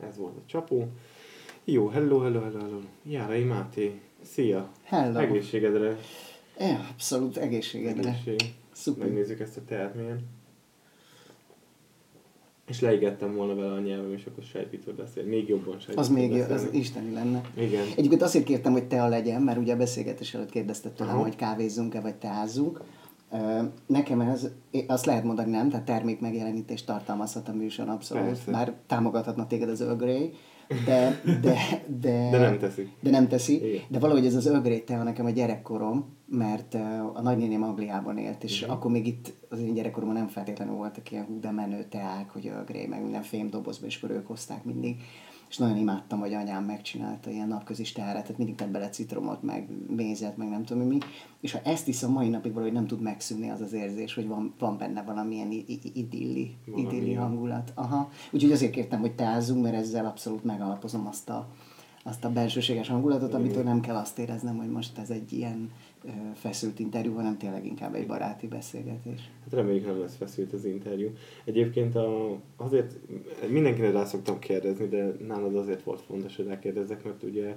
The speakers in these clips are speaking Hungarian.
Ez volt a csapó. Jó, hello, hello, hello, hello. Járai Máté, szia. Hello. Egészségedre. Ja, abszolút egészségedre. Egészség. Szuper. Megnézzük ezt a teát milyen. És leigettem volna vele a nyelvem, és akkor sejtítve beszél. Még jobban sejtítve Az még az isteni lenne. Igen. Egyébként azért kértem, hogy te a legyen, mert ugye a beszélgetés előtt kérdezted tőlem, hogy kávézzunk-e, vagy teázzunk. Nekem ez, azt lehet mondani, nem, tehát termék megjelenítést tartalmazhat a műsor abszolút, Persze. bár támogathatna téged az Earl Grey, de, de, de, De nem teszi. De nem teszi. Igen. De valahogy ez az Earl Grey tea nekem a gyerekkorom, mert a nagynéném Angliában élt, és Mhm. akkor még itt az én gyerekkoromban nem feltétlenül voltak ilyen hú de menő teák, hogy Earl Grey, meg minden fémdobozba, és akkor ők hozták mindig. És nagyon imádtam, hogy anyám megcsinálta ilyen napközis teárat, tehát mindig tett bele citromot, meg mézet, meg nem tudom mi. És ha ezt iszom mai napig valahogy nem tud megszűnni az az érzés, hogy van, van benne valamilyen idilli, Valami idilli hangulat. Aha. Úgyhogy azért kértem, hogy teázzunk, mert ezzel abszolút megalapozom azt a, azt a belsőséges hangulatot, amitől nem kell azt éreznem, hogy most ez egy ilyen feszült interjú, hanem tényleg inkább egy baráti beszélgetés. Hát reméljük nem lesz feszült az interjú. Egyébként a, azért mindenkire rá szoktam kérdezni, de nálad azért volt fontos, hogy rákérdezzek, mert ugye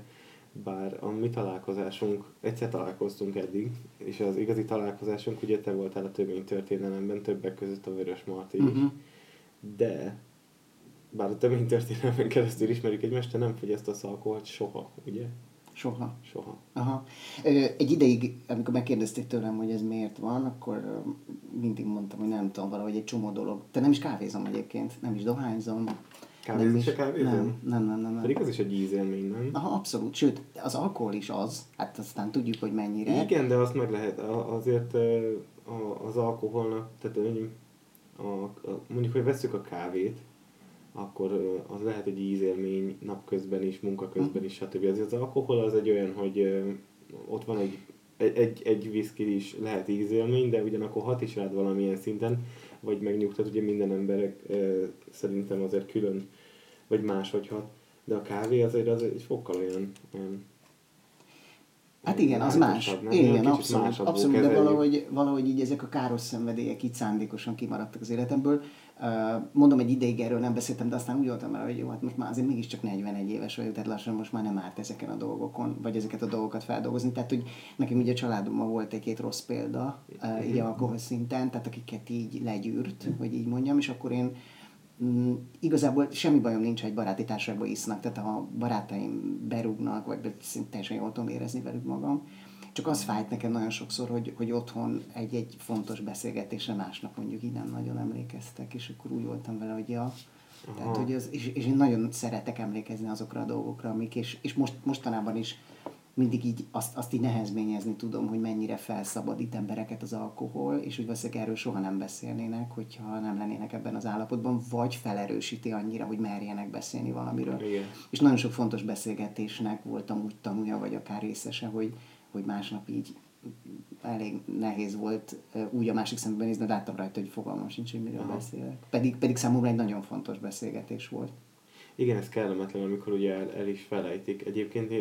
bár a mi találkozásunk, egyszer találkoztunk eddig, és az igazi találkozásunk ugye te voltál a tömény történelemben, többek között a Vörös Marti is. Uh-huh. De bár a tömény történelemben keresztül ismerjük egymást, te nem fogyasztasz alkoholt soha, ugye? Soha. Soha. Aha. Egy ideig, amikor megkérdezték tőlem, hogy ez miért van, akkor mindig mondtam, hogy nem tudom, valahogy egy csomó dolog. Te nem is kávézom egyébként, nem is dohányzom. Kávézni nem se? Nem, nem, nem, nem. nem. Pedig az is egy ízélmény, nem? Aha, abszolút. Sőt, az alkohol is az, hát aztán tudjuk, hogy mennyire. Igen, de azt meg lehet, azért az alkoholnak, tehát mondjuk, a, a, mondjuk, hogy veszük a kávét, akkor az lehet egy ízélmény napközben is, munka közben is, stb. Azért az alkohol az egy olyan, hogy ott van egy, egy, egy, viszki is lehet ízélmény, de ugyanakkor hat is rád valamilyen szinten, vagy megnyugtat, ugye minden emberek szerintem azért külön, vagy máshogy hat. De a kávé azért az egy fokkal olyan, olyan Hát igen, az más. Nem? Igen, abszolút, abszolút de valahogy, valahogy így ezek a káros szenvedélyek így szándékosan kimaradtak az életemből. Mondom, egy ideig erről nem beszéltem, de aztán úgy voltam el, hogy jó, hát most már azért mégiscsak 41 éves vagyok, tehát lassan most már nem árt ezeken a dolgokon, vagy ezeket a dolgokat feldolgozni. Tehát, hogy nekem ugye a családomban volt egy-két rossz példa, uh, így alkohol szinten, tehát akiket így legyűrt, hogy így mondjam, és akkor én Mm, igazából semmi bajom nincs, ha egy baráti társaságban isznak, tehát ha barátaim berúgnak, vagy teljesen jól tudom érezni velük magam. Csak az fájt nekem nagyon sokszor, hogy, hogy otthon egy-egy fontos beszélgetésre másnap mondjuk így nem nagyon emlékeztek, és akkor úgy voltam vele, hogy ja. Tehát, hogy az, és, és, én nagyon szeretek emlékezni azokra a dolgokra, amik, és, és most, mostanában is mindig így azt, azt így nehezményezni tudom, hogy mennyire felszabadít embereket az alkohol, és hogy valószínűleg erről soha nem beszélnének, hogyha nem lennének ebben az állapotban, vagy felerősíti annyira, hogy merjenek beszélni valamiről. Igen. És nagyon sok fontos beszélgetésnek voltam úgy tanulja, vagy akár részese, hogy, hogy másnap így elég nehéz volt úgy a másik szemben nézni, de láttam rajta, hogy fogalmam sincs, hogy miről Aha. beszélek. Pedig, pedig számomra egy nagyon fontos beszélgetés volt. Igen, ez kellemetlen, amikor ugye el, el is felejtik. Egyébként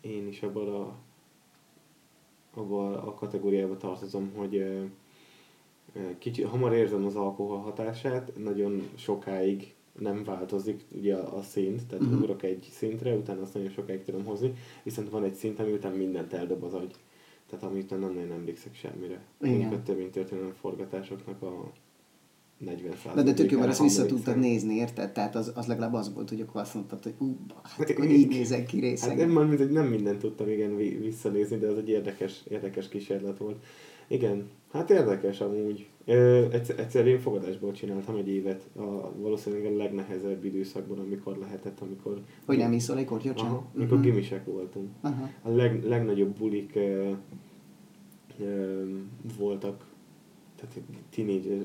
én, is abban a, abban a kategóriába tartozom, hogy kicsi, hamar érzem az alkohol hatását, nagyon sokáig nem változik ugye a, szint, tehát uh-huh. ugrok egy szintre, utána azt nagyon sokáig tudom hozni, viszont van egy szint, ami után mindent eldob az agy. Tehát ami után nem nagyon emlékszek semmire. Igen. A több mint történelem forgatásoknak a 40 De, de tök jó, mert azt vissza tudtad nézni, érted? Tehát az, az legalább az volt, hogy akkor azt mondtad, hogy ú, hát akkor Igen. így nézek ki Hát részeg. nem, már mindegy, nem mindent tudtam igen vi- visszanézni, de az egy érdekes, érdekes kísérlet volt. Igen, hát érdekes amúgy. Ö, egyszer, egyszer én fogadásból csináltam egy évet, a, valószínűleg a legnehezebb időszakban, amikor lehetett, amikor... Hogy nem iszol egy kortyot sem? Amikor Mhm. gimisek voltunk. Aha. A leg, legnagyobb bulik ö, ö, voltak, tehát tínédzser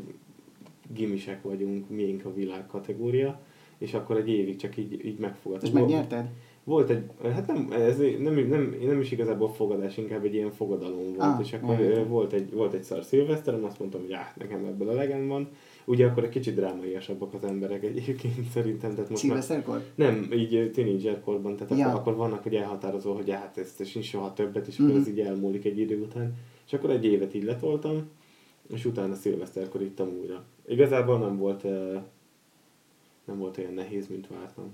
gimisek vagyunk, miénk a világ kategória, és akkor egy évig csak így, így megfogadtuk. És megnyerted? Volt egy, hát nem, ez nem, nem, nem is igazából fogadás, inkább egy ilyen fogadalom volt, Ah, és akkor ö, volt egy, volt egy szar szilveszterem, azt mondtam, hogy áh, nekem ebből a legem van. Ugye akkor egy kicsit drámaiasabbak az emberek egyébként szerintem, tehát most Szilveszterkor? nem, így tínédzserkorban, tehát Ja. akkor, akkor vannak, hogy elhatározó, hogy hát ezt sincs soha többet, és akkor Mhm. ez így elmúlik egy idő után. És akkor egy évet így letoltam, és utána szilveszterkor ittam újra. Igazából nem volt, nem volt olyan nehéz, mint vártam.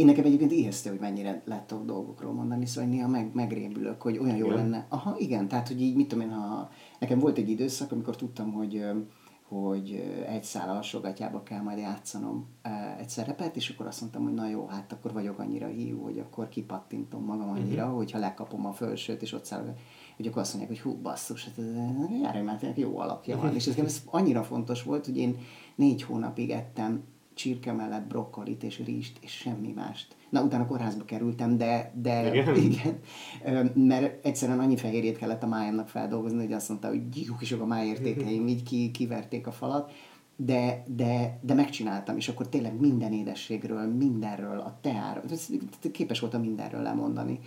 Én nekem egyébként ijesztő, hogy mennyire lehet tudok dolgokról mondani, szóval néha meg, megrémülök, hogy olyan jó Igen? lenne. Aha, igen, tehát hogy így, mit tudom én, ha nekem volt egy időszak, amikor tudtam, hogy hogy egy szál alsógatjába kell majd játszanom egy szerepet, és akkor azt mondtam, hogy na jó, hát akkor vagyok annyira hiú, hogy akkor kipattintom magam annyira, uh-huh. hogyha lekapom a fölsőt, és ott száll, hogy akkor azt mondják, hogy hú, basszus, hát járj tényleg jó alapja van. és ez, ez annyira fontos volt, hogy én négy hónapig ettem csirke mellett brokkolit és rizst, és semmi mást. Na, utána kórházba kerültem, de, de Igen? igen, mert egyszerűen annyi fehérjét kellett a májamnak feldolgozni, hogy azt mondta, hogy gyúkisok a májértékeim, így ki, kiverték a falat, de, de, de megcsináltam, és akkor tényleg minden édességről, mindenről, a teáról, képes voltam mindenről lemondani.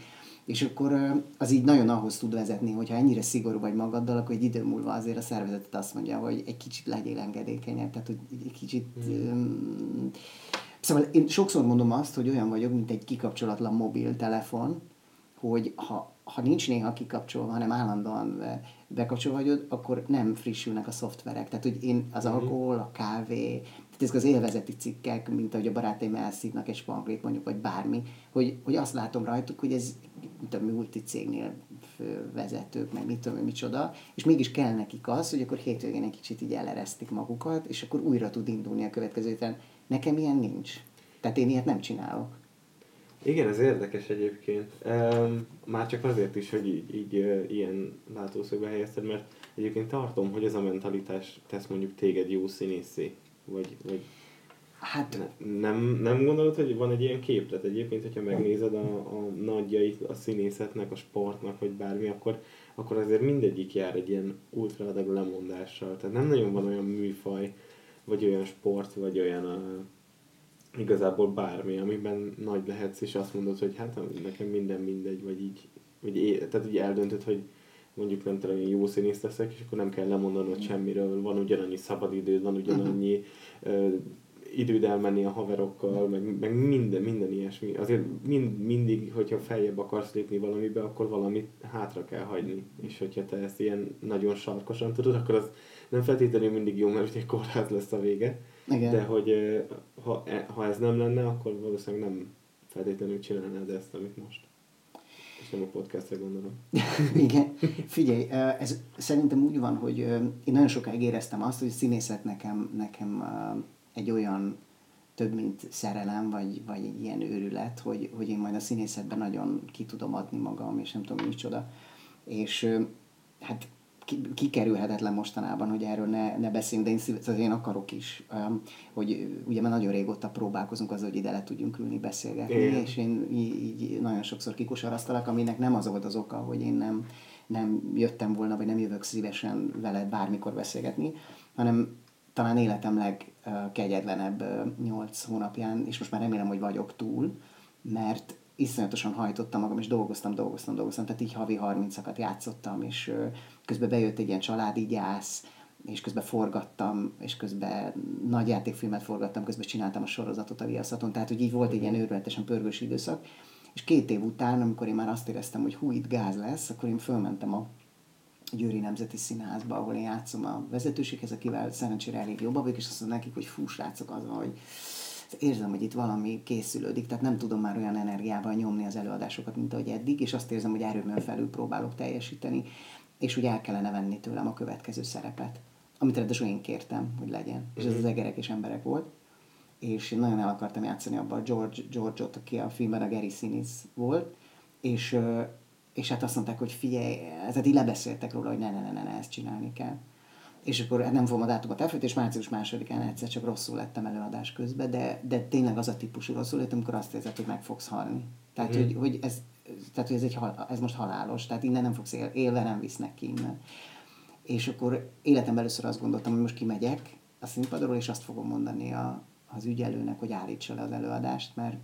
És akkor az így nagyon ahhoz tud vezetni, hogyha ennyire szigorú vagy magaddal, akkor egy idő múlva azért a szervezetet azt mondja, hogy egy kicsit legyél engedékenyebb, tehát hogy egy kicsit... Mm. Szóval én sokszor mondom azt, hogy olyan vagyok, mint egy kikapcsolatlan mobiltelefon, hogy ha, ha nincs néha kikapcsolva, hanem állandóan bekapcsolva vagyod, akkor nem frissülnek a szoftverek. Tehát, hogy én az alkohol, a kávé, ezek az élvezeti cikkek, mint ahogy a barátaim elszívnak egy spanglét mondjuk, vagy bármi, hogy, hogy azt látom rajtuk, hogy ez mint a multicégnél fő vezetők, meg mit tudom én, micsoda, és mégis kell nekik az, hogy akkor hétvégén egy kicsit így eleresztik magukat, és akkor újra tud indulni a következő héten. Nekem ilyen nincs. Tehát én ilyet nem csinálok. Igen, ez érdekes egyébként. Um, már csak azért is, hogy így, így ilyen látószögbe helyezted, mert egyébként tartom, hogy ez a mentalitás tesz mondjuk téged jó színészé. Vagy, vagy Hát ne, nem, nem gondolod, hogy van egy ilyen képlet egyébként, hogyha megnézed a, a nagyjait a színészetnek, a sportnak, vagy bármi, akkor, akkor azért mindegyik jár egy ilyen ultra adag lemondással. Tehát nem nagyon van olyan műfaj, vagy olyan sport, vagy olyan uh, igazából bármi, amiben nagy lehetsz, és azt mondod, hogy hát nekem minden mindegy, vagy így, vagy é, tehát így eldöntöd, hogy mondjuk nem tudom, én jó színész leszek, és akkor nem kell lemondanod semmiről, van ugyanannyi szabadidőd, van ugyanannyi uh, időd elmenni a haverokkal, meg, meg minden, minden ilyesmi. Azért mind, mindig, hogyha feljebb akarsz lépni valamibe, akkor valamit hátra kell hagyni. És hogyha te ezt ilyen nagyon sarkosan tudod, akkor az nem feltétlenül mindig jó, mert ugye kórház lesz a vége. Igen. De hogy ha, e- ha ez nem lenne, akkor valószínűleg nem feltétlenül csinálnád ezt, amit most. Nem a podcastra gondolom. Igen. Figyelj, ez szerintem úgy van, hogy én nagyon sokáig éreztem azt, hogy színészet nekem, nekem egy olyan több, mint szerelem, vagy, vagy egy ilyen őrület, hogy, hogy én majd a színészetben nagyon ki tudom adni magam, és nem tudom micsoda. És hát kikerülhetetlen mostanában, hogy erről ne, ne beszéljünk, de én, szív, tehát én akarok is, um, hogy ugye már nagyon régóta próbálkozunk azzal, hogy ide le tudjunk ülni, beszélgetni, Igen. és én így, nagyon sokszor kikosaraztalak, aminek nem az volt az oka, hogy én nem, nem jöttem volna, vagy nem jövök szívesen veled bármikor beszélgetni, hanem talán életem legkegyetlenebb nyolc hónapján, és most már remélem, hogy vagyok túl, mert iszonyatosan hajtottam magam, és dolgoztam, dolgoztam, dolgoztam, tehát így havi 30-akat játszottam, és közben bejött egy ilyen családi gyász, és közben forgattam, és közben nagy játékfilmet forgattam, közben csináltam a sorozatot a Viaszaton, tehát hogy így volt egy ilyen őrületesen pörgős időszak, és két év után, amikor én már azt éreztem, hogy hú, itt gáz lesz, akkor én fölmentem a Győri Nemzeti Színházba, ahol én játszom a vezetőséghez, akivel szerencsére elég jobban vagyok, és azt mondom nekik, hogy fú, srácok, az van, hogy érzem, hogy itt valami készülődik, tehát nem tudom már olyan energiával nyomni az előadásokat, mint ahogy eddig, és azt érzem, hogy erőmön felül próbálok teljesíteni, és úgy el kellene venni tőlem a következő szerepet, amit ráadásul én kértem, hogy legyen. És ez az egerek és emberek volt. És én nagyon el akartam játszani abban a George, George-ot, aki a filmben a Gary Sinise volt, és, és hát azt mondták, hogy figyelj, tehát így lebeszéltek róla, hogy ne, ne, ne, ne, ne ezt csinálni kell. És akkor hát nem fogom a dátumot elfelejteni, és március másodikán egyszer csak rosszul lettem előadás közben, de, de tényleg az a típusú rosszul lett, amikor azt érzed, hogy meg fogsz halni. Tehát, Mhm. hogy, hogy ez, tehát, hogy ez, egy, ez most halálos, tehát innen nem fogsz él, élve nem visznek ki innen. És akkor életemben először azt gondoltam, hogy most kimegyek a színpadról, és azt fogom mondani a, az ügyelőnek, hogy állítsa le az előadást, mert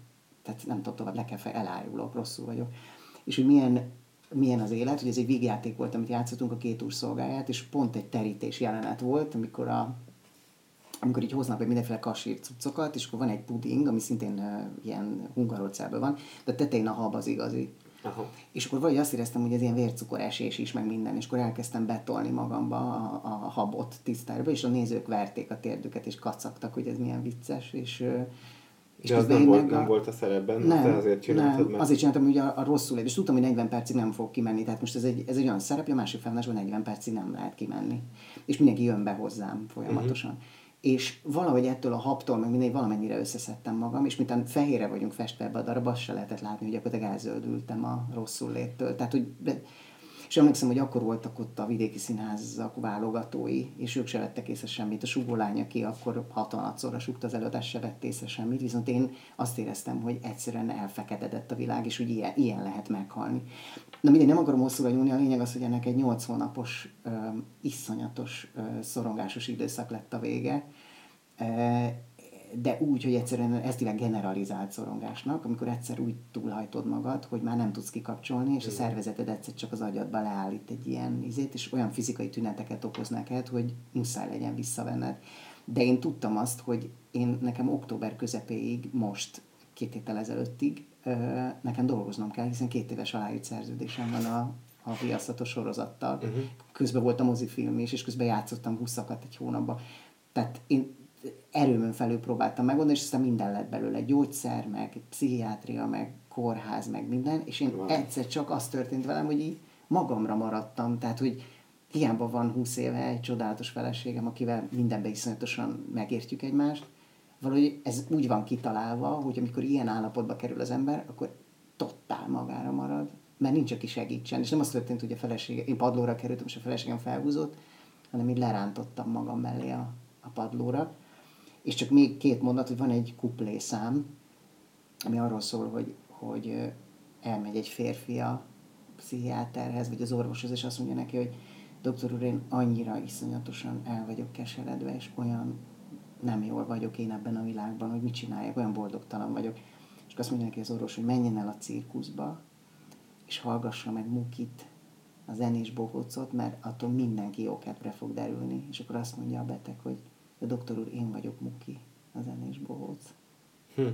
tehát nem tudom tovább, le kell fel, elájulok, rosszul vagyok. És hogy milyen, milyen az élet, hogy ez egy vígjáték volt, amit játszottunk a két úr szolgáját, és pont egy terítés jelenet volt, amikor a amikor így hoznak be mindenféle kasír cuccokat, és akkor van egy puding, ami szintén uh, ilyen hungarocából van, de a tetején a hab az igazi. Aha. És akkor vagy azt éreztem, hogy ez ilyen vércukor esés is, meg minden, és akkor elkezdtem betolni magamba a, a habot tisztára, és a nézők verték a térdüket, és kacagtak, hogy ez milyen vicces, és és De az nem volt, nem volt a szerepben, nem, te azért csináltad nem, meg. azért csináltam, hogy a, a rosszul és tudtam, hogy 40 percig nem fog kimenni, tehát most ez egy, ez egy olyan szerep, a másik felvonásban 40 percig nem lehet kimenni. És mindenki jön be hozzám folyamatosan. Uh-huh. És valahogy ettől a habtól, meg mindegy, valamennyire összeszedtem magam, és mintán fehére vagyunk festve ebbe a darabba, azt se lehetett látni, hogy gyakorlatilag elzöldültem a rosszul léttől. Tehát, hogy és emlékszem, hogy akkor voltak ott a vidéki színházak válogatói, és ők se vettek észre semmit. A sugólány, aki akkor hatalmatszorra sugta az előadást, se vett észre semmit, viszont én azt éreztem, hogy egyszerűen elfeketedett a világ, és hogy ilyen, ilyen lehet meghalni. Na mindegy, nem akarom hosszúra nyúlni, a lényeg az, hogy ennek egy 8 hónapos, uh, iszonyatos, uh, szorongásos időszak lett a vége. Uh, de úgy, hogy egyszerűen ezt hívják generalizált szorongásnak, amikor egyszer úgy túlhajtod magad, hogy már nem tudsz kikapcsolni, és a szervezeted egyszer csak az agyadba leállít egy ilyen izét, és olyan fizikai tüneteket okoz neked, hogy muszáj legyen visszavenned. De én tudtam azt, hogy én nekem október közepéig, most két héttel ezelőttig, nekem dolgoznom kell, hiszen két éves aláírt szerződésem van a, a viaszatos sorozattal. Uh-huh. Közben volt a mozifilm is, és közben játszottam húszakat egy hónapban. Tehát én erőmön felül próbáltam megoldani, és aztán minden lett belőle, gyógyszer, meg pszichiátria, meg kórház, meg minden, és én wow. egyszer csak az történt velem, hogy így magamra maradtam, tehát hogy hiába van 20 éve egy csodálatos feleségem, akivel mindenben iszonyatosan megértjük egymást, valahogy ez úgy van kitalálva, hogy amikor ilyen állapotba kerül az ember, akkor totál magára marad, mert nincs, aki segítsen. És nem az történt, hogy a felesége, én padlóra kerültem, és a feleségem felhúzott, hanem így lerántottam magam mellé a, a padlóra. És csak még két mondat, hogy van egy kuplészám, ami arról szól, hogy, hogy elmegy egy férfi a pszichiáterhez, vagy az orvoshoz, és azt mondja neki, hogy doktor úr, én annyira iszonyatosan el vagyok keseredve, és olyan nem jól vagyok én ebben a világban, hogy mit csináljak, olyan boldogtalan vagyok. És azt mondja neki az orvos, hogy menjen el a cirkuszba, és hallgassa meg Mukit, a zenés bohócot, mert attól mindenki jókedvre fog derülni. És akkor azt mondja a beteg, hogy de doktor úr, én vagyok Muki, a zenés bohóc. Hm.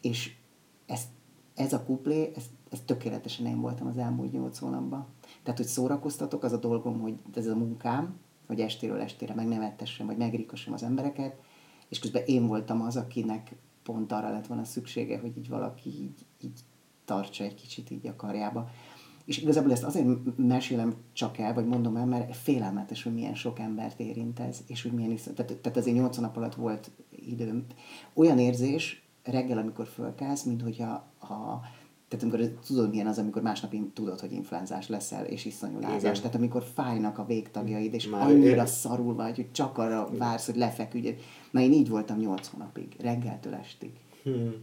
És ez, ez a kuplé, ez, ez tökéletesen én voltam az elmúlt nyolc hónapban. Tehát, hogy szórakoztatok, az a dolgom, hogy ez a munkám, hogy estéről estére megnevettessem, vagy megrikassam az embereket, és közben én voltam az, akinek pont arra lett volna szüksége, hogy így valaki így, így tartsa egy kicsit így a karjába. És igazából ezt azért mesélem csak el, vagy mondom el, mert félelmetes, hogy milyen sok embert érint ez, és hogy milyen is, tehát, tehát azért 80 nap alatt volt időm. Olyan érzés reggel, amikor fölkelsz, mint hogyha ha, tehát amikor tudod, milyen az, amikor másnap tudod, hogy influenzás leszel, és iszonyú lázás. Tehát amikor fájnak a végtagjaid, és Már annyira ér... szarul vagy, hogy csak arra vársz, hogy lefeküdj. Na én így voltam 8 hónapig, reggeltől estig. Hmm.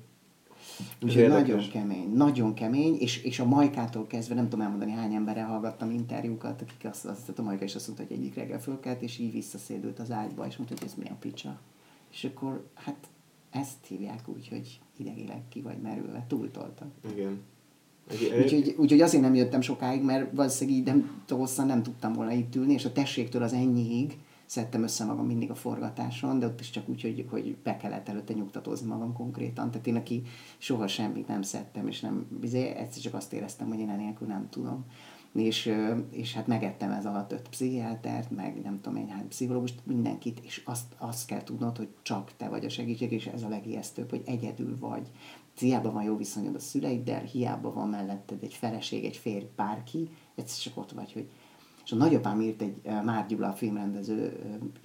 Úgyhogy nagyon kemény, nagyon kemény, és, és a Majkától kezdve nem tudom elmondani hány emberrel hallgattam interjúkat, akik azt, azt a Majka is azt mondta, hogy egyik reggel fölkelt, és így visszaszédült az ágyba, és mondta, hogy ez mi a picsa. És akkor hát ezt hívják úgy, hogy idegileg ki vagy merülve, túltoltak. Igen. Úgyhogy, úgyhogy azért nem jöttem sokáig, mert valószínűleg így nem, hosszan nem tudtam volna itt ülni, és a tességtől az ennyiig szedtem össze magam mindig a forgatáson, de ott is csak úgy, hogy, hogy be kellett előtte nyugtatózni magam konkrétan. Tehát én, aki soha semmit nem szedtem, és nem, bizony, egyszer csak azt éreztem, hogy én enélkül nem tudom. És, és hát megettem ez alatt öt pszichiátert, meg nem tudom én hány pszichológust, mindenkit, és azt, azt kell tudnod, hogy csak te vagy a segítség, és ez a legijesztőbb, hogy egyedül vagy. Hiába van jó viszonyod a szüleiddel, hiába van melletted egy feleség, egy férj, bárki, egyszer csak ott vagy, hogy és a nagyapám írt egy, Már Gyula a filmrendező,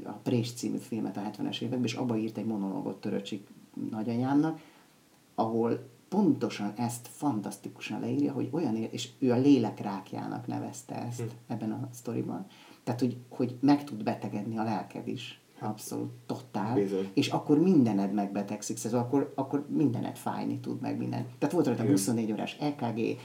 a Prés című filmet a 70-es években, és abba írt egy monológot Töröcsik nagyanyámnak, ahol pontosan ezt fantasztikusan leírja, hogy olyan, és ő a lélek rákjának nevezte ezt hm. ebben a sztoriban. Tehát, hogy, hogy meg tud betegedni a lelked is. Abszolút, totál. Bizony. És akkor mindened megbetegszik, szóval akkor, akkor mindened fájni tud meg minden. Tehát volt rajta 24 órás EKG,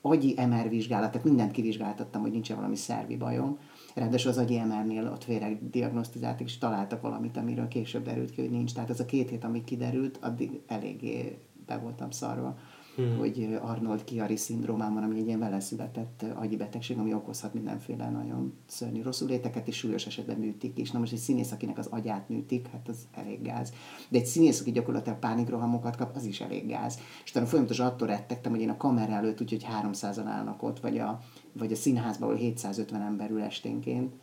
agyi MR vizsgálat, tehát mindent kivizsgáltattam, hogy nincs valami szervi bajom. Ráadásul az agyi MR-nél ott félre diagnosztizáltak, és találtak valamit, amiről később derült ki, hogy nincs. Tehát az a két hét, ami kiderült, addig eléggé be voltam szarva. hmm. hogy Arnold Chiari szindrómám van, ami egy ilyen veleszületett agyi betegség, ami okozhat mindenféle nagyon szörnyű léteket, és súlyos esetben műtik is. Na most egy színész, akinek az agyát műtik, hát az elég gáz. De egy színész, aki gyakorlatilag pánikrohamokat kap, az is elég gáz. És utána folyamatosan attól rettegtem, hogy én a kamera előtt úgyhogy 300-an állnak ott, vagy a, vagy a színházban, ahol 750 ember ül esténként,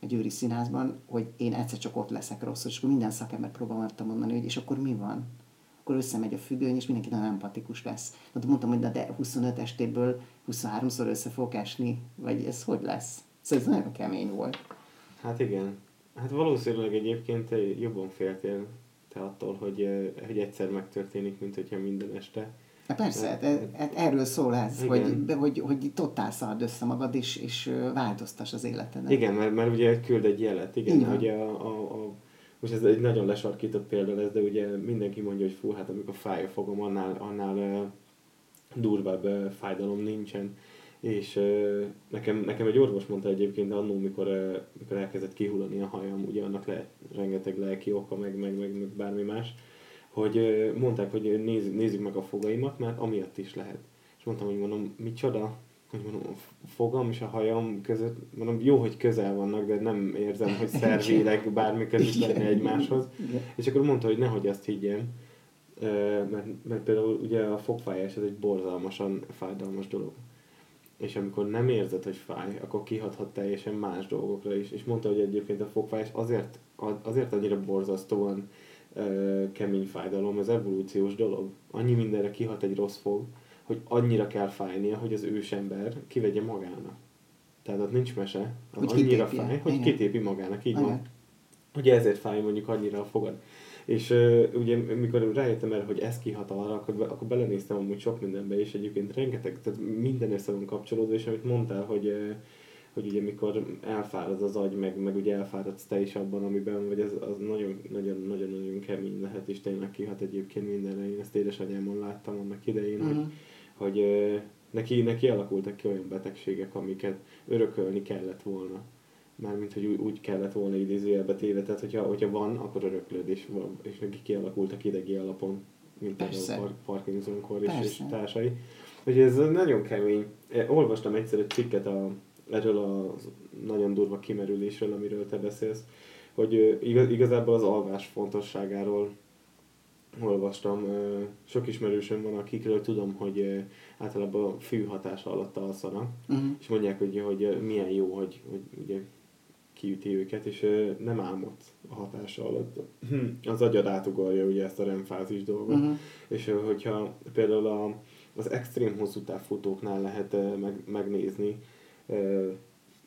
a Győri Színházban, hogy én egyszer csak ott leszek rosszul, és akkor minden szakember próbáltam mondani, hogy és akkor mi van? Akkor összemegy a függöny, és mindenki nagyon empatikus lesz. Na, de mondtam, hogy de, de 25 estéből 23-szor össze fog esni, vagy ez hogy lesz? Szóval ez nagyon kemény volt. Hát igen. Hát valószínűleg egyébként jobban féltél te attól, hogy, hogy egyszer megtörténik, mint hogyha minden este. Hát persze, hát, hát erről szól ez, hogy, hogy, hogy totál szard össze magad, és, és változtass az életeden. Igen, mert, mert ugye küld egy jelet, igen, igen. hogy a, a, a, most ez egy nagyon lesarkított példa lesz, de ugye mindenki mondja, hogy fú, hát amikor fáj a fogom, annál, annál durvább fájdalom nincsen. És nekem, nekem egy orvos mondta egyébként annó, mikor, mikor elkezdett kihullani a hajam, ugye annak lehet rengeteg lelki oka, meg, meg, meg, meg bármi más, hogy mondták, hogy néz, nézzük meg a fogaimat, mert amiatt is lehet. És mondtam, hogy mondom, micsoda? Hogy mondom, a fogam és a hajam között, mondom, jó, hogy közel vannak, de nem érzem, hogy szervileg bármi között lenne egymáshoz. Igen. És akkor mondta, hogy nehogy azt higgyem, mert, mert például ugye a fogfájás ez egy borzalmasan fájdalmas dolog. És amikor nem érzed, hogy fáj, akkor kihathat teljesen más dolgokra is. És mondta, hogy egyébként a fogfájás azért, azért annyira borzasztóan kemény fájdalom, ez evolúciós dolog. Annyi mindenre kihat egy rossz fog, hogy annyira kell fájnia, hogy az ősember kivegye magának. Tehát ott nincs mese, az hogy annyira kitépi. fáj, hogy Igen. kitépi magának, így Igen. van. Ugye ezért fáj mondjuk annyira a fogad. És uh, ugye mikor rájöttem erre, hogy ez kihat arra, akkor, be, akkor belenéztem amúgy sok mindenbe, és egyébként rengeteg, tehát minden össze van kapcsolódva, és amit mondtál, hogy uh, hogy ugye mikor elfárad az agy, meg, meg ugye elfáradsz te is abban, amiben vagy, az, az nagyon, nagyon, nagyon, nagyon kemény lehet, és tényleg kihat egyébként mindenre. Én ezt édesanyámon láttam annak idején, uh-huh. hogy, mhm. Hogy neki, neki alakultak ki olyan betegségek, amiket örökölni kellett volna. Mármint, hogy úgy, úgy kellett volna idézőjelbe téve, tehát hogyha, hogyha van, akkor öröklöd, és, és neki kialakultak idegi alapon, mint például Parkinson-kor és, és társai. Úgyhogy ez nagyon kemény. Olvastam egyszer egy cikket a erről a nagyon durva kimerülésről, amiről te beszélsz, hogy igaz, igazából az alvás fontosságáról olvastam. Sok ismerősöm van, akikről tudom, hogy általában a fű hatása alatt alszanak, uh-huh. és mondják, hogy, hogy milyen jó, hogy, hogy ugye kiüti őket, és nem álmod a hatása alatt. Hm, az agyad átugorja ugye ezt a remfázis dolgot, uh-huh. és hogyha például a, az extrém hosszú távfutóknál lehet meg, megnézni,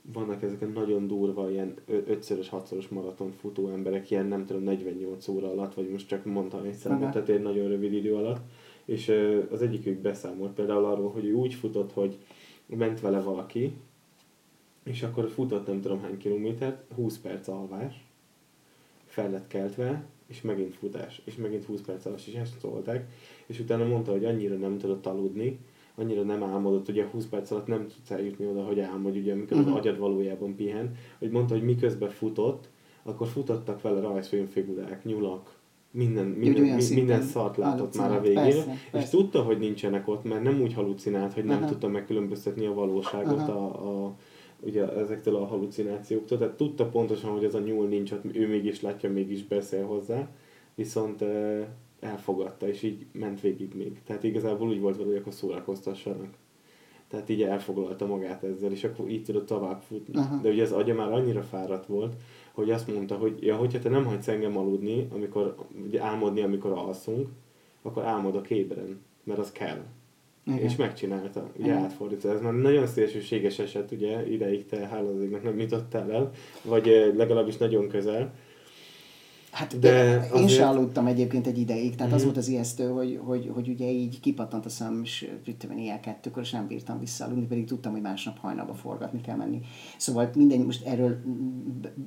vannak ezek a nagyon durva, ilyen 5-szörös, 6-szoros maraton futó emberek, ilyen nem tudom, 48 óra alatt, vagy most csak mondtam egy számot, tehát egy nagyon rövid idő alatt, és az egyikük beszámolt például arról, hogy ő úgy futott, hogy ment vele valaki, és akkor futott nem tudom hány kilométert, 20 perc alvás, fel lett keltve, és megint futás, és megint 20 perc alvás, és ezt szólták, és utána mondta, hogy annyira nem tudott aludni, annyira nem álmodott, ugye 20 perc alatt nem tudsz eljutni oda, hogy álmodj, ugye amikor uh-huh. az mhm. agyad valójában pihen, hogy mondta, hogy miközben futott, akkor futottak vele rajzfilmfigurák, nyulak, minden, minden, mi, minden szart látott már a végén, persze, és persze. tudta, hogy nincsenek ott, mert nem úgy halucinált, hogy nem uh-huh. tudta megkülönböztetni a valóságot uh-huh. a, a, ugye ezektől a halucinációktól, tehát tudta pontosan, hogy ez a nyúl nincs ott, ő mégis látja, mégis beszél hozzá, viszont elfogadta, és így ment végig még. Tehát igazából úgy volt vele, hogy akkor szórakoztassanak. Tehát így elfoglalta magát ezzel, és akkor így tudott tovább futni. Aha. De ugye az agya már annyira fáradt volt, hogy azt mondta, hogy ja, hogyha te nem hagysz engem aludni, amikor, ugye álmodni, amikor alszunk, akkor álmodok ébren, mert az kell. Igen. És megcsinálta, ugye Igen. átfordítva. Ez már nagyon szélsőséges eset, ugye, ideig te hálózéknak nem jutottál el, vagy eh, legalábbis nagyon közel, Hát de én azért... sem aludtam egyébként egy ideig, tehát mm. az mhm. volt az ijesztő, hogy, hogy, hogy ugye így kipattant a szem, és tudom ilyen kettőkor, és nem bírtam visszaaludni, pedig tudtam, hogy másnap hajnalba forgatni kell menni. Szóval minden, most erről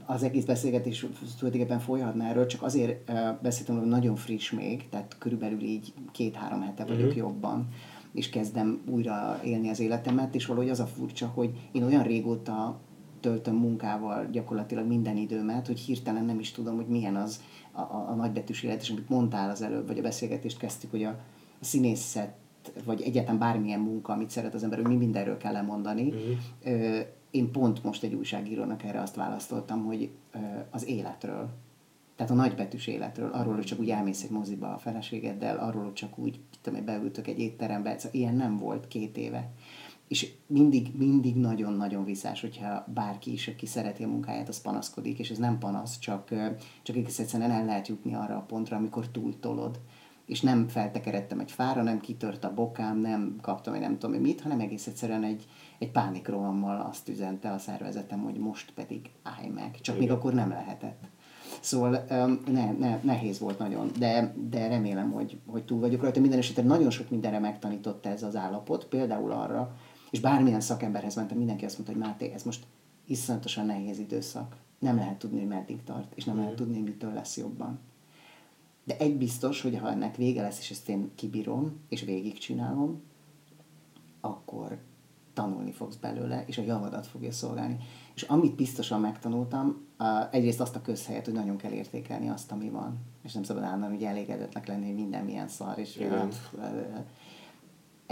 az egész beszélgetés tulajdonképpen folyhatna erről, csak azért beszéltem, hogy nagyon friss még, tehát körülbelül így két-három hete vagyok mm. jobban és kezdem újra élni az életemet, és valahogy az a furcsa, hogy én olyan régóta töltöm munkával gyakorlatilag minden időmet, hogy hirtelen nem is tudom, hogy milyen az a, a, a nagybetűs élet, és amit mondtál az előbb, vagy a beszélgetést kezdtük, hogy a, a színészet vagy egyáltalán bármilyen munka, amit szeret az ember, hogy mi mindenről kell lemondani. Uh-huh. Én pont most egy újságírónak erre azt választottam, hogy az életről. Tehát a nagybetűs életről, arról, hogy csak úgy elmész egy moziba a feleségeddel, arról, hogy csak úgy, tudom, beültök egy étterembe, szóval ilyen nem volt két éve és mindig, mindig nagyon-nagyon visszás, hogyha bárki is, aki szereti a munkáját, az panaszkodik, és ez nem panasz, csak, csak egész egyszerűen el lehet jutni arra a pontra, amikor túltolod. És nem feltekeredtem egy fára, nem kitört a bokám, nem kaptam, nem tudom mit, hanem egész egyszerűen egy, egy pánikrohammal azt üzente a szervezetem, hogy most pedig állj meg. Csak Igen. még akkor nem lehetett. Szóval ne, ne, nehéz volt nagyon, de, de remélem, hogy, hogy túl vagyok rajta. Minden esetre nagyon sok mindenre megtanította ez az állapot, például arra, és bármilyen szakemberhez mentem, mindenki azt mondta, hogy Máté, ez most iszonyatosan nehéz időszak. Nem lehet tudni, hogy meddig tart, és nem lehet tudni, hogy mitől lesz jobban. De egy biztos, hogy ha ennek vége lesz, és ezt én kibírom, és végigcsinálom, akkor tanulni fogsz belőle, és a javadat fogja szolgálni. És amit biztosan megtanultam, egyrészt azt a közhelyet, hogy nagyon kell értékelni azt, ami van. És nem szabad állandóan, hogy elégedetnek lenni, hogy minden milyen szar, és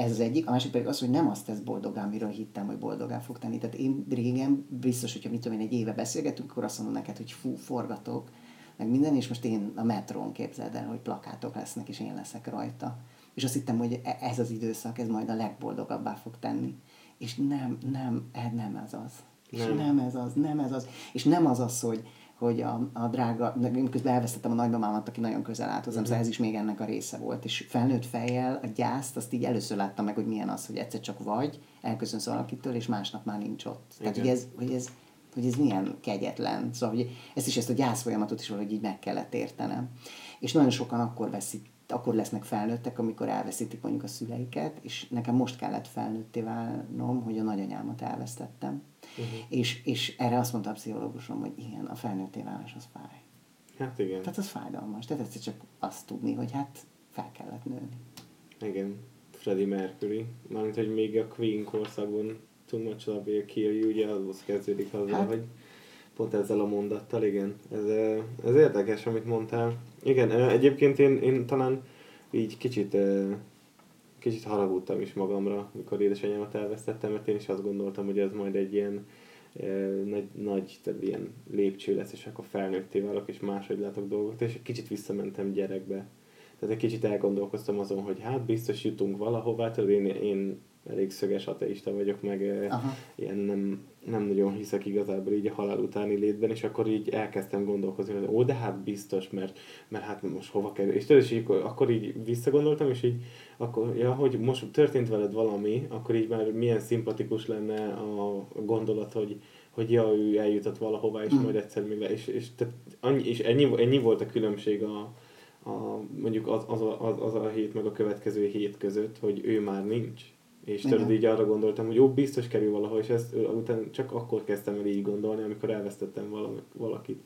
ez az egyik, a másik pedig az, hogy nem azt tesz boldogá, amiről hittem, hogy boldogá fog tenni. Tehát én régen biztos, hogyha mit tudom én, egy éve beszélgetünk, akkor azt mondom neked, hogy fú, forgatok, meg minden, és most én a metrón képzeld el, hogy plakátok lesznek, és én leszek rajta. És azt hittem, hogy e- ez az időszak, ez majd a legboldogabbá fog tenni. És nem, nem, ez nem ez az. Nem. És nem ez az, nem ez az. És nem az az, hogy, hogy a, a drága, közben elvesztettem a nagymamámat, aki nagyon közel állt hozzám, uh-huh. szóval ez is még ennek a része volt. És felnőtt fejjel a gyászt, azt így először láttam meg, hogy milyen az, hogy egyszer csak vagy, elköszönsz valakitől, és másnap már nincs ott. Igen. Tehát, hogy ez, hogy ez, hogy ez milyen kegyetlen. Szóval, hogy ezt is, ezt a gyász folyamatot is valahogy így meg kellett értenem. És nagyon sokan akkor veszik akkor lesznek felnőttek, amikor elveszítik mondjuk a szüleiket, és nekem most kellett felnőtté válnom, hogy a nagyanyámat elvesztettem. Uh-huh. És, és erre azt mondta a pszichológusom, hogy igen, a felnőtté válás az fáj. Hát igen. Tehát az fájdalmas. Tehát egyszer csak azt tudni, hogy hát fel kellett nőni. Igen. Freddie Mercury. Mármint, hogy még a Queen korszakban Too Much Love Will Kill You, ugye az kezdődik azzal, hát, hogy pont ezzel a mondattal, igen. Ez, ez érdekes, amit mondtál. Igen, egyébként én, én talán így kicsit, kicsit haragudtam is magamra, mikor édesanyámat elvesztettem, mert én is azt gondoltam, hogy ez majd egy ilyen nagy, nagy tehát ilyen lépcső lesz, és akkor felnőtté válok, és máshogy látok dolgokat, és egy kicsit visszamentem gyerekbe. Tehát egy kicsit elgondolkoztam azon, hogy hát biztos jutunk valahová, tehát én, én elég szöges ateista vagyok, meg Aha. ilyen nem, nem nagyon hiszek igazából így a halál utáni létben, és akkor így elkezdtem gondolkozni, hogy ó, de hát biztos, mert, mert hát most hova kerül. És tudod, és így, akkor így visszagondoltam, és így, akkor, ja, hogy most történt veled valami, akkor így már milyen szimpatikus lenne a gondolat, hogy, hogy ja, ő eljutott valahová, és mm. majd egyszer le, és, és, tehát annyi, és ennyi, ennyi volt a különbség a, a mondjuk az, az, az, az a hét meg a következő hét között, hogy ő már nincs és tudod, így arra gondoltam, hogy jó, biztos kerül valahol, és ezt utána csak akkor kezdtem el így gondolni, amikor elvesztettem valami, valakit.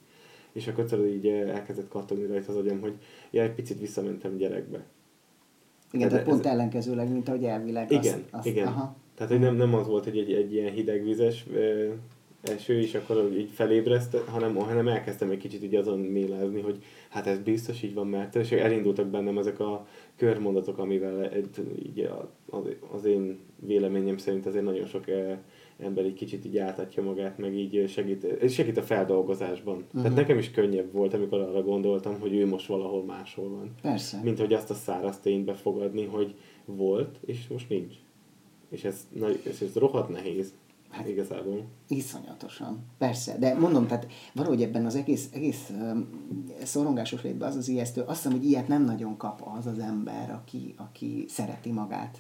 És akkor tudod, így elkezdett kattogni rajta az agyam, hogy ja, egy picit visszamentem gyerekbe. Igen, tehát pont ez... ellenkezőleg, mint ahogy elvileg Igen, azt, azt, igen. Aha. Tehát, hogy nem, nem az volt, hogy egy, egy ilyen hidegvizes eső, és akkor így felébreszt, hanem, hanem elkezdtem egy kicsit így azon mélázni, hogy hát ez biztos így van, mert és elindultak bennem ezek a körmondatok, amivel így az, én véleményem szerint azért nagyon sok eh, ember egy kicsit így átadja magát, meg így segít, segít a feldolgozásban. Uh-huh. Tehát nekem is könnyebb volt, amikor arra gondoltam, hogy ő most valahol máshol van. Persze. Mint hogy azt a száraz tényt befogadni, hogy volt, és most nincs. És ez, ez, ez rohadt nehéz. Hát igazából. Iszonyatosan. Persze, de mondom, tehát valahogy ebben az egész, egész szorongásos létben az az ijesztő. Azt hiszem, hogy ilyet nem nagyon kap az az ember, aki, aki szereti magát.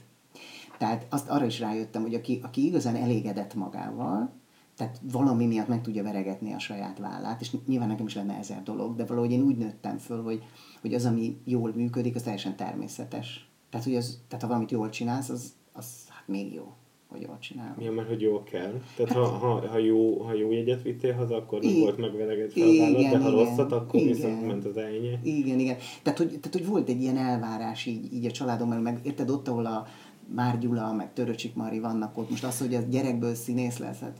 Tehát azt arra is rájöttem, hogy aki, aki igazán elégedett magával, tehát valami miatt meg tudja veregetni a saját vállát, és nyilván nekem is lenne ezer dolog, de valahogy én úgy nőttem föl, hogy, hogy az, ami jól működik, az teljesen természetes. Tehát, hogy az, tehát ha valamit jól csinálsz, az, az hát még jó hogy jól csinálom. Ja, mert hogy jól kell. Tehát hát, ha, ha, ha, jó, ha jó jegyet vittél haza, akkor nem volt megveregetve a vállad, de ha rosszat, akkor igen, viszont ment az elnye. Igen, igen. Tehát hogy, tehát, hogy volt egy ilyen elvárás így, így a családommal, meg érted ott, ahol a Már Gyula, meg Töröcsik Mari vannak ott, most az, hogy a gyerekből színész lesz, hát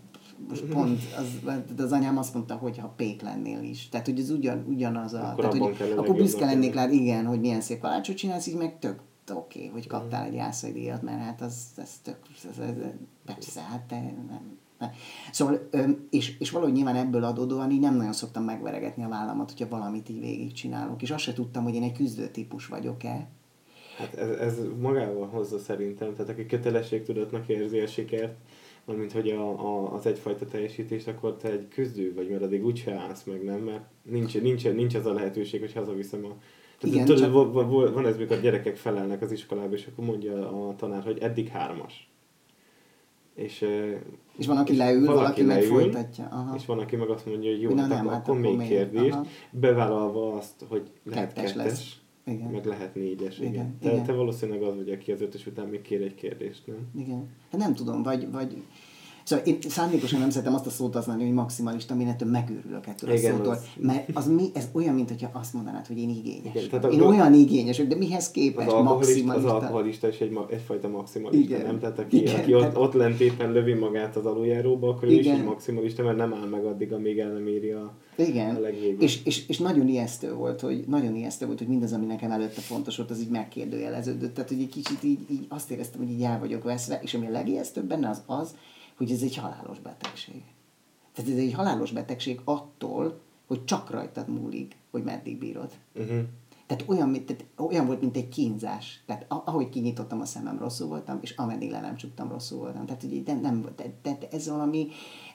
most pont az, az anyám azt mondta, hogy ha pék lennél is. Tehát, hogy ez ugyan, ugyanaz a... Akkor, tehát, hogy, akkor büszke lennék rá, igen, hogy milyen szép kalácsot csinálsz, így meg tök oké, okay, hogy kaptál egy jászai díjat, mert hát az, ez tök, ez, ez, persze, hát te nem, nem. Szóval, és, és valahogy nyilván ebből adódóan így nem nagyon szoktam megveregetni a vállamat, hogyha valamit így végigcsinálok. És azt se tudtam, hogy én egy küzdő típus vagyok-e. Hát ez, ez magával hozza szerintem, tehát aki kötelességtudatnak érzi a sikert, mint hogy a, a, az egyfajta teljesítés, akkor te egy küzdő vagy, mert addig úgyse állsz meg, nem? Mert nincs, nincs, nincs az a lehetőség, hogy hazaviszem a... Igen, tudod, csak... van ez, mikor a gyerekek felelnek az iskolába, és akkor mondja a tanár, hogy eddig hármas. És, és van, aki és leül, valaki, valaki leül, meg folytatja. Aha. És van, aki meg azt mondja, hogy jó, nem, nem, hát akkor, akkor még kérdés, aha. bevállalva azt, hogy lehet kettes, kettes lesz. Igen. meg lehet négyes. Igen. igen. Te, igen. te valószínűleg az vagy, aki az ötös után még kér egy kérdést, nem? Igen. Hát nem tudom, vagy, vagy Szóval én szándékosan nem szeretem azt a szót használni, hogy maximalista, én ettől megőrülök ettől Igen, a szótól. Az... Mert az mi, ez olyan, mint hogyha azt mondanád, hogy én igényes. Igen, tehát én a, olyan igényes, de mihez képest az maximalista? Az alkoholista is egy, egyfajta maximalista, Igen. nem? Tehát aki, Igen, aki ott, ott lent éppen lövi magát az aluljáróba, akkor Igen. ő is egy maximalista, mert nem áll meg addig, amíg el nem éri a, igen, a és, és, és, nagyon ijesztő volt, hogy nagyon ijesztő volt, hogy mindaz, ami nekem előtte fontos volt, az így megkérdőjeleződött. Tehát, hogy egy kicsit így, így azt éreztem, hogy így el vagyok veszve, és ami a legijesztőbb benne az az, hogy ez egy halálos betegség. Tehát ez egy halálos betegség attól, hogy csak rajtad múlik, hogy meddig bírod. Uh-huh. Tehát olyan, tehát olyan volt, mint egy kínzás. Tehát ahogy kinyitottam a szemem, rosszul voltam, és ameddig le nem csuktam, rosszul voltam. Tehát, hogy nem, nem tehát, tehát ez valami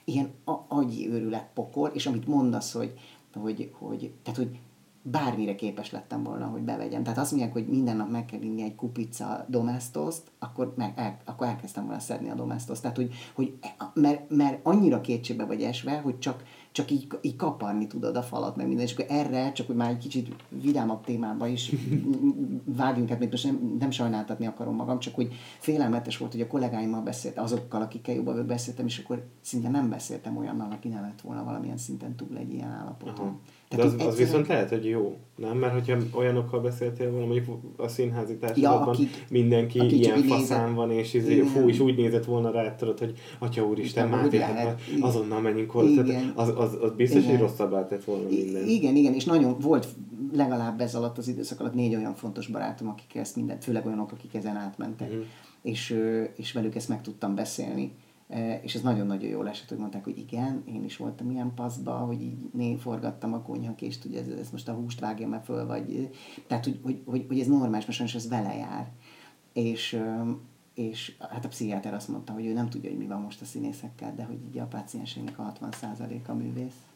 ilyen agyi őrület pokol, és amit mondasz, hogy, hogy, hogy, tehát, hogy bármire képes lettem volna, hogy bevegyem. Tehát azt mondják, hogy minden nap meg kell inni egy kupica domestoszt, akkor, meg, el, akkor elkezdtem volna szedni a domestoszt. Tehát, hogy, hogy mert, mert annyira kétségbe vagy esve, hogy csak, csak így, így kaparni tudod a falat, meg minden, és akkor erre, csak hogy már egy kicsit vidámabb témába is vágjunk, hát még most nem, nem sajnáltatni akarom magam, csak hogy félelmetes volt, hogy a kollégáimmal beszéltem, azokkal, akikkel jobban beszéltem, és akkor szinte nem beszéltem olyannal, aki nem lett volna valamilyen szinten túl egy ilyen állapoton. Aha. Tehát De az, az egyszerűen... viszont lehet, hogy jó, nem? Mert hogyha olyanokkal beszéltél volna, mondjuk a színházi társadalomban ja, mindenki akik ilyen faszán van, és izé, fú, és úgy nézett volna rá, tudod, hogy Atya úristen, Máté, hát azonnal menjünk oda. Az, az, az biztos, igen. hogy rosszabbá tett volna minden. Igen, igen, és nagyon volt legalább ez alatt az időszak alatt négy olyan fontos barátom, akik ezt minden, főleg olyanok, akik ezen átmentek. Uh-huh. És, és velük ezt meg tudtam beszélni és ez nagyon-nagyon jól esett, hogy mondták, hogy igen, én is voltam ilyen paszba, hogy így né forgattam a konyhakést, hogy ez, ez most a húst vágjam e föl, vagy tehát, hogy, hogy, hogy, hogy ez normális, most sajnos ez vele jár. És, és hát a pszichiáter azt mondta, hogy ő nem tudja, hogy mi van most a színészekkel, de hogy így a pácienseinek a 60%-a művész.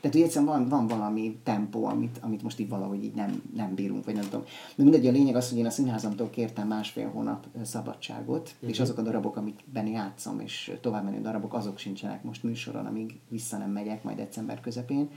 Tehát, hogy egyszerűen van, van valami tempó, amit, amit most így valahogy így nem, nem bírunk, vagy nem tudom. De mindegy, a lényeg az, hogy én a színházamtól kértem másfél hónap szabadságot, uh-huh. és mhm. azok a darabok, amikben játszom, és továbbmenő darabok, azok sincsenek most műsoron, amíg vissza nem megyek, majd december közepén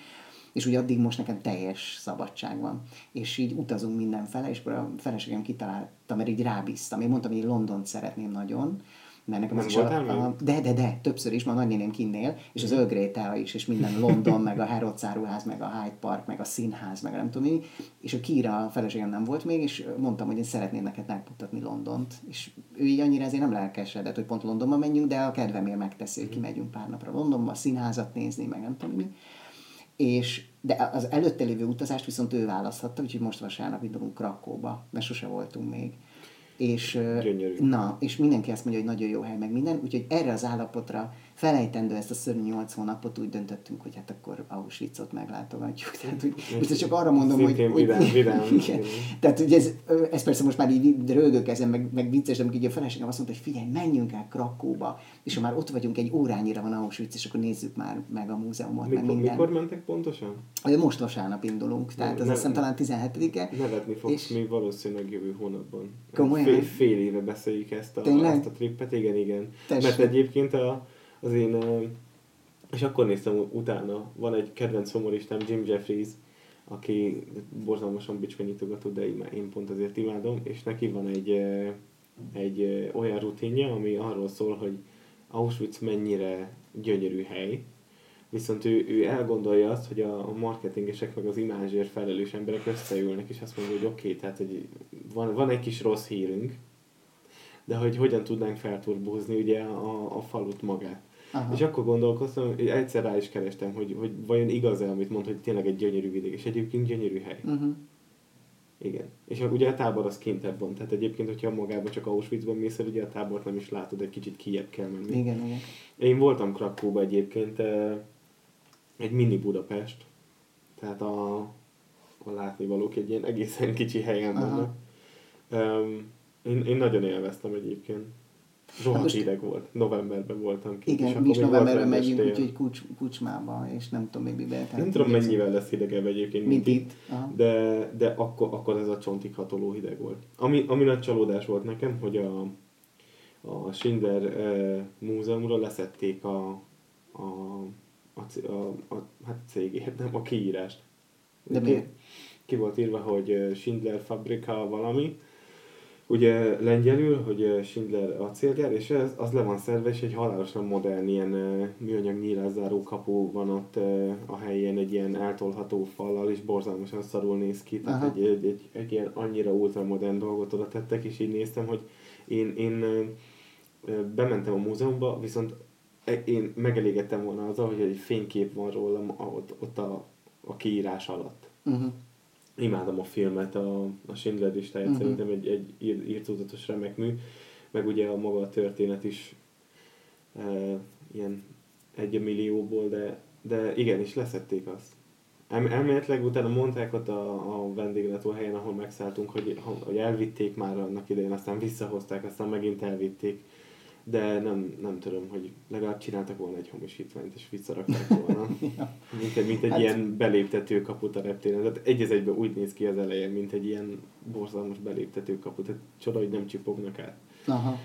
és ugye addig most nekem teljes szabadság van. És így utazunk mindenfele, és akkor a feleségem kitalálta, mert így rábíztam. Én mondtam, hogy Londont szeretném nagyon, mert nekem az is a, a, de, de, de, többször is, ma nagynéném kinnél, és az Ögrétea is, és minden London, meg a Harrods áruház, meg a Hyde Park, meg a színház, meg nem tudom mi, és a Kira a feleségem nem volt még, és mondtam, hogy én szeretném neked megmutatni Londont, és ő így annyira ezért nem lelkesedett, hogy pont Londonba menjünk, de a kedvemért megteszi, hogy kimegyünk pár napra Londonba, a színházat nézni, meg nem tudom mi. És, de az előtte lévő utazást viszont ő választhatta, úgyhogy most vasárnap indulunk Krakóba, mert sose voltunk még és, Gyönyörű. na, és mindenki azt mondja, hogy nagyon jó hely, meg minden, úgyhogy erre az állapotra felejtendő ezt a szörnyű 8 hónapot úgy döntöttünk, hogy hát akkor Auschwitzot meglátogatjuk. Tehát, hogy, most csak arra mondom, Szintén hogy... Vidám, hogy vidám. Igen. Tehát, hogy ez, ez persze most már így rögök ezen, meg, meg vicces, de amikor a feleségem azt mondta, hogy figyelj, menjünk el Krakóba, és ha már ott vagyunk, egy órányira van Auschwitz, és akkor nézzük már meg a múzeumot, mikor, meg minden. Mikor mentek pontosan? Most vasárnap indulunk, tehát ne, az azt hiszem talán 17-e. Nevetni fogsz és... még valószínűleg jövő hónapban. Komolyan? Fél, fél éve beszéljük ezt a, ezt a trippet, igen, igen. Tessék. Mert egyébként a, az én, és akkor néztem utána, van egy kedvenc humoristám, Jim Jeffries, aki borzalmasan bicskanyitogató, de én pont azért imádom, és neki van egy, egy olyan rutinja, ami arról szól, hogy Auschwitz mennyire gyönyörű hely, viszont ő, ő elgondolja azt, hogy a, marketingesek meg az imázsért felelős emberek összeülnek, és azt mondja, hogy oké, okay, tehát hogy van, van egy kis rossz hírünk, de hogy hogyan tudnánk felturbózni ugye a, a falut magát. Aha. És akkor gondolkoztam, hogy egyszer rá is kerestem, hogy, hogy vajon igaz-e, amit mond, hogy tényleg egy gyönyörű vidék, és egyébként gyönyörű hely. Uh-huh. Igen. És ugye a tábor az kintebb van, tehát egyébként, hogyha magába csak Auschwitzban mész el, ugye a tábort nem is látod, egy kicsit kijebb kell menni. Igen, igen. Én voltam Krakóba egyébként, eh, egy mini Budapest, tehát a, a látnivalók egy ilyen egészen kicsi helyen vannak. Um, én, én nagyon élveztem egyébként. Rohadt most- hideg volt. Novemberben voltam és Igen, akkor mi is novemberben megyünk, úgyhogy kucs, kucsmába, és nem tudom még tehát Nem tudom így mennyivel lesz hidegebb egyébként, Mint itt. Aha. de, de akkor, akkor ez a csontig hatoló hideg volt. Ami, ami nagy csalódás volt nekem, hogy a, a Schindler uh, múzeumra leszették a, a, a, c- a, a hát cégért, nem, a kiírást. De ki, miért? ki volt írva, hogy uh, Schindler fabrika valami, ugye lengyelül, hogy Schindler acélgyár, és ez, az le van szerve, és egy halálosan modern ilyen műanyag nyílászáró kapu van ott a helyén, egy ilyen eltolható fallal, és borzalmasan szarul néz ki. Tehát Aha. egy, egy, egy, egy, ilyen annyira ultramodern dolgot oda tettek, és így néztem, hogy én, én bementem a múzeumba, viszont e- én megelégedtem volna azzal, hogy egy fénykép van rólam ott, ott a, a kiírás alatt Uh-huh. Imádom a filmet, a, a Schindler listáját, uh-huh. szerintem egy, egy ír, írtózatos remek mű, meg ugye a maga a történet is e, ilyen egy millióból, de, de igenis leszették azt. El, elméletileg utána mondták ott a, a vendéglátó helyen, ahol megszálltunk, hogy, hogy elvitték már annak idején, aztán visszahozták, aztán megint elvitték. De nem, nem tudom, hogy legalább csináltak volna egy hamisítványt, és visszarakták volna. Ja. Mint egy, mint egy Hát- ilyen beléptető kaput a reptéren. Tehát egy az egyben úgy néz ki az eleje, mint egy ilyen borzalmas beléptető kaput. Tehát csoda, hogy nem csipognak át. Aha.